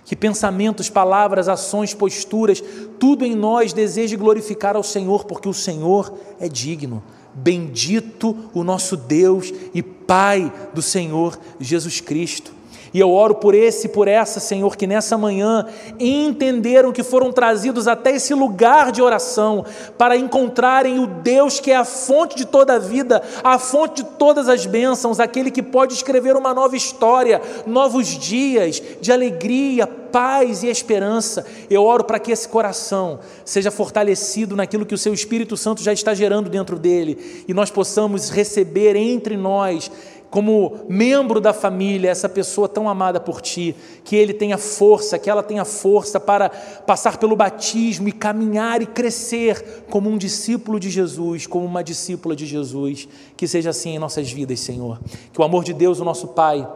que pensamentos, palavras, ações, posturas, tudo em nós deseje glorificar ao Senhor, porque o Senhor é digno. Bendito o nosso Deus e Pai do Senhor Jesus Cristo. E eu oro por esse e por essa, Senhor, que nessa manhã entenderam que foram trazidos até esse lugar de oração para encontrarem o Deus que é a fonte de toda a vida, a fonte de todas as bênçãos, aquele que pode escrever uma nova história, novos dias de alegria, paz e esperança. Eu oro para que esse coração seja fortalecido naquilo que o seu Espírito Santo já está gerando dentro dele e nós possamos receber entre nós como membro da família, essa pessoa tão amada por ti, que ele tenha força, que ela tenha força para passar pelo batismo e caminhar e crescer como um discípulo de Jesus, como uma discípula de Jesus. Que seja assim em nossas vidas, Senhor. Que o amor de Deus, o nosso Pai,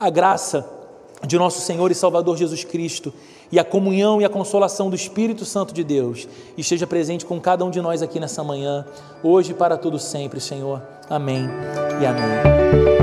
a graça de nosso Senhor e Salvador Jesus Cristo e a comunhão e a consolação do Espírito Santo de Deus esteja presente com cada um de nós aqui nessa manhã, hoje e para todo sempre, Senhor. Amém e amém.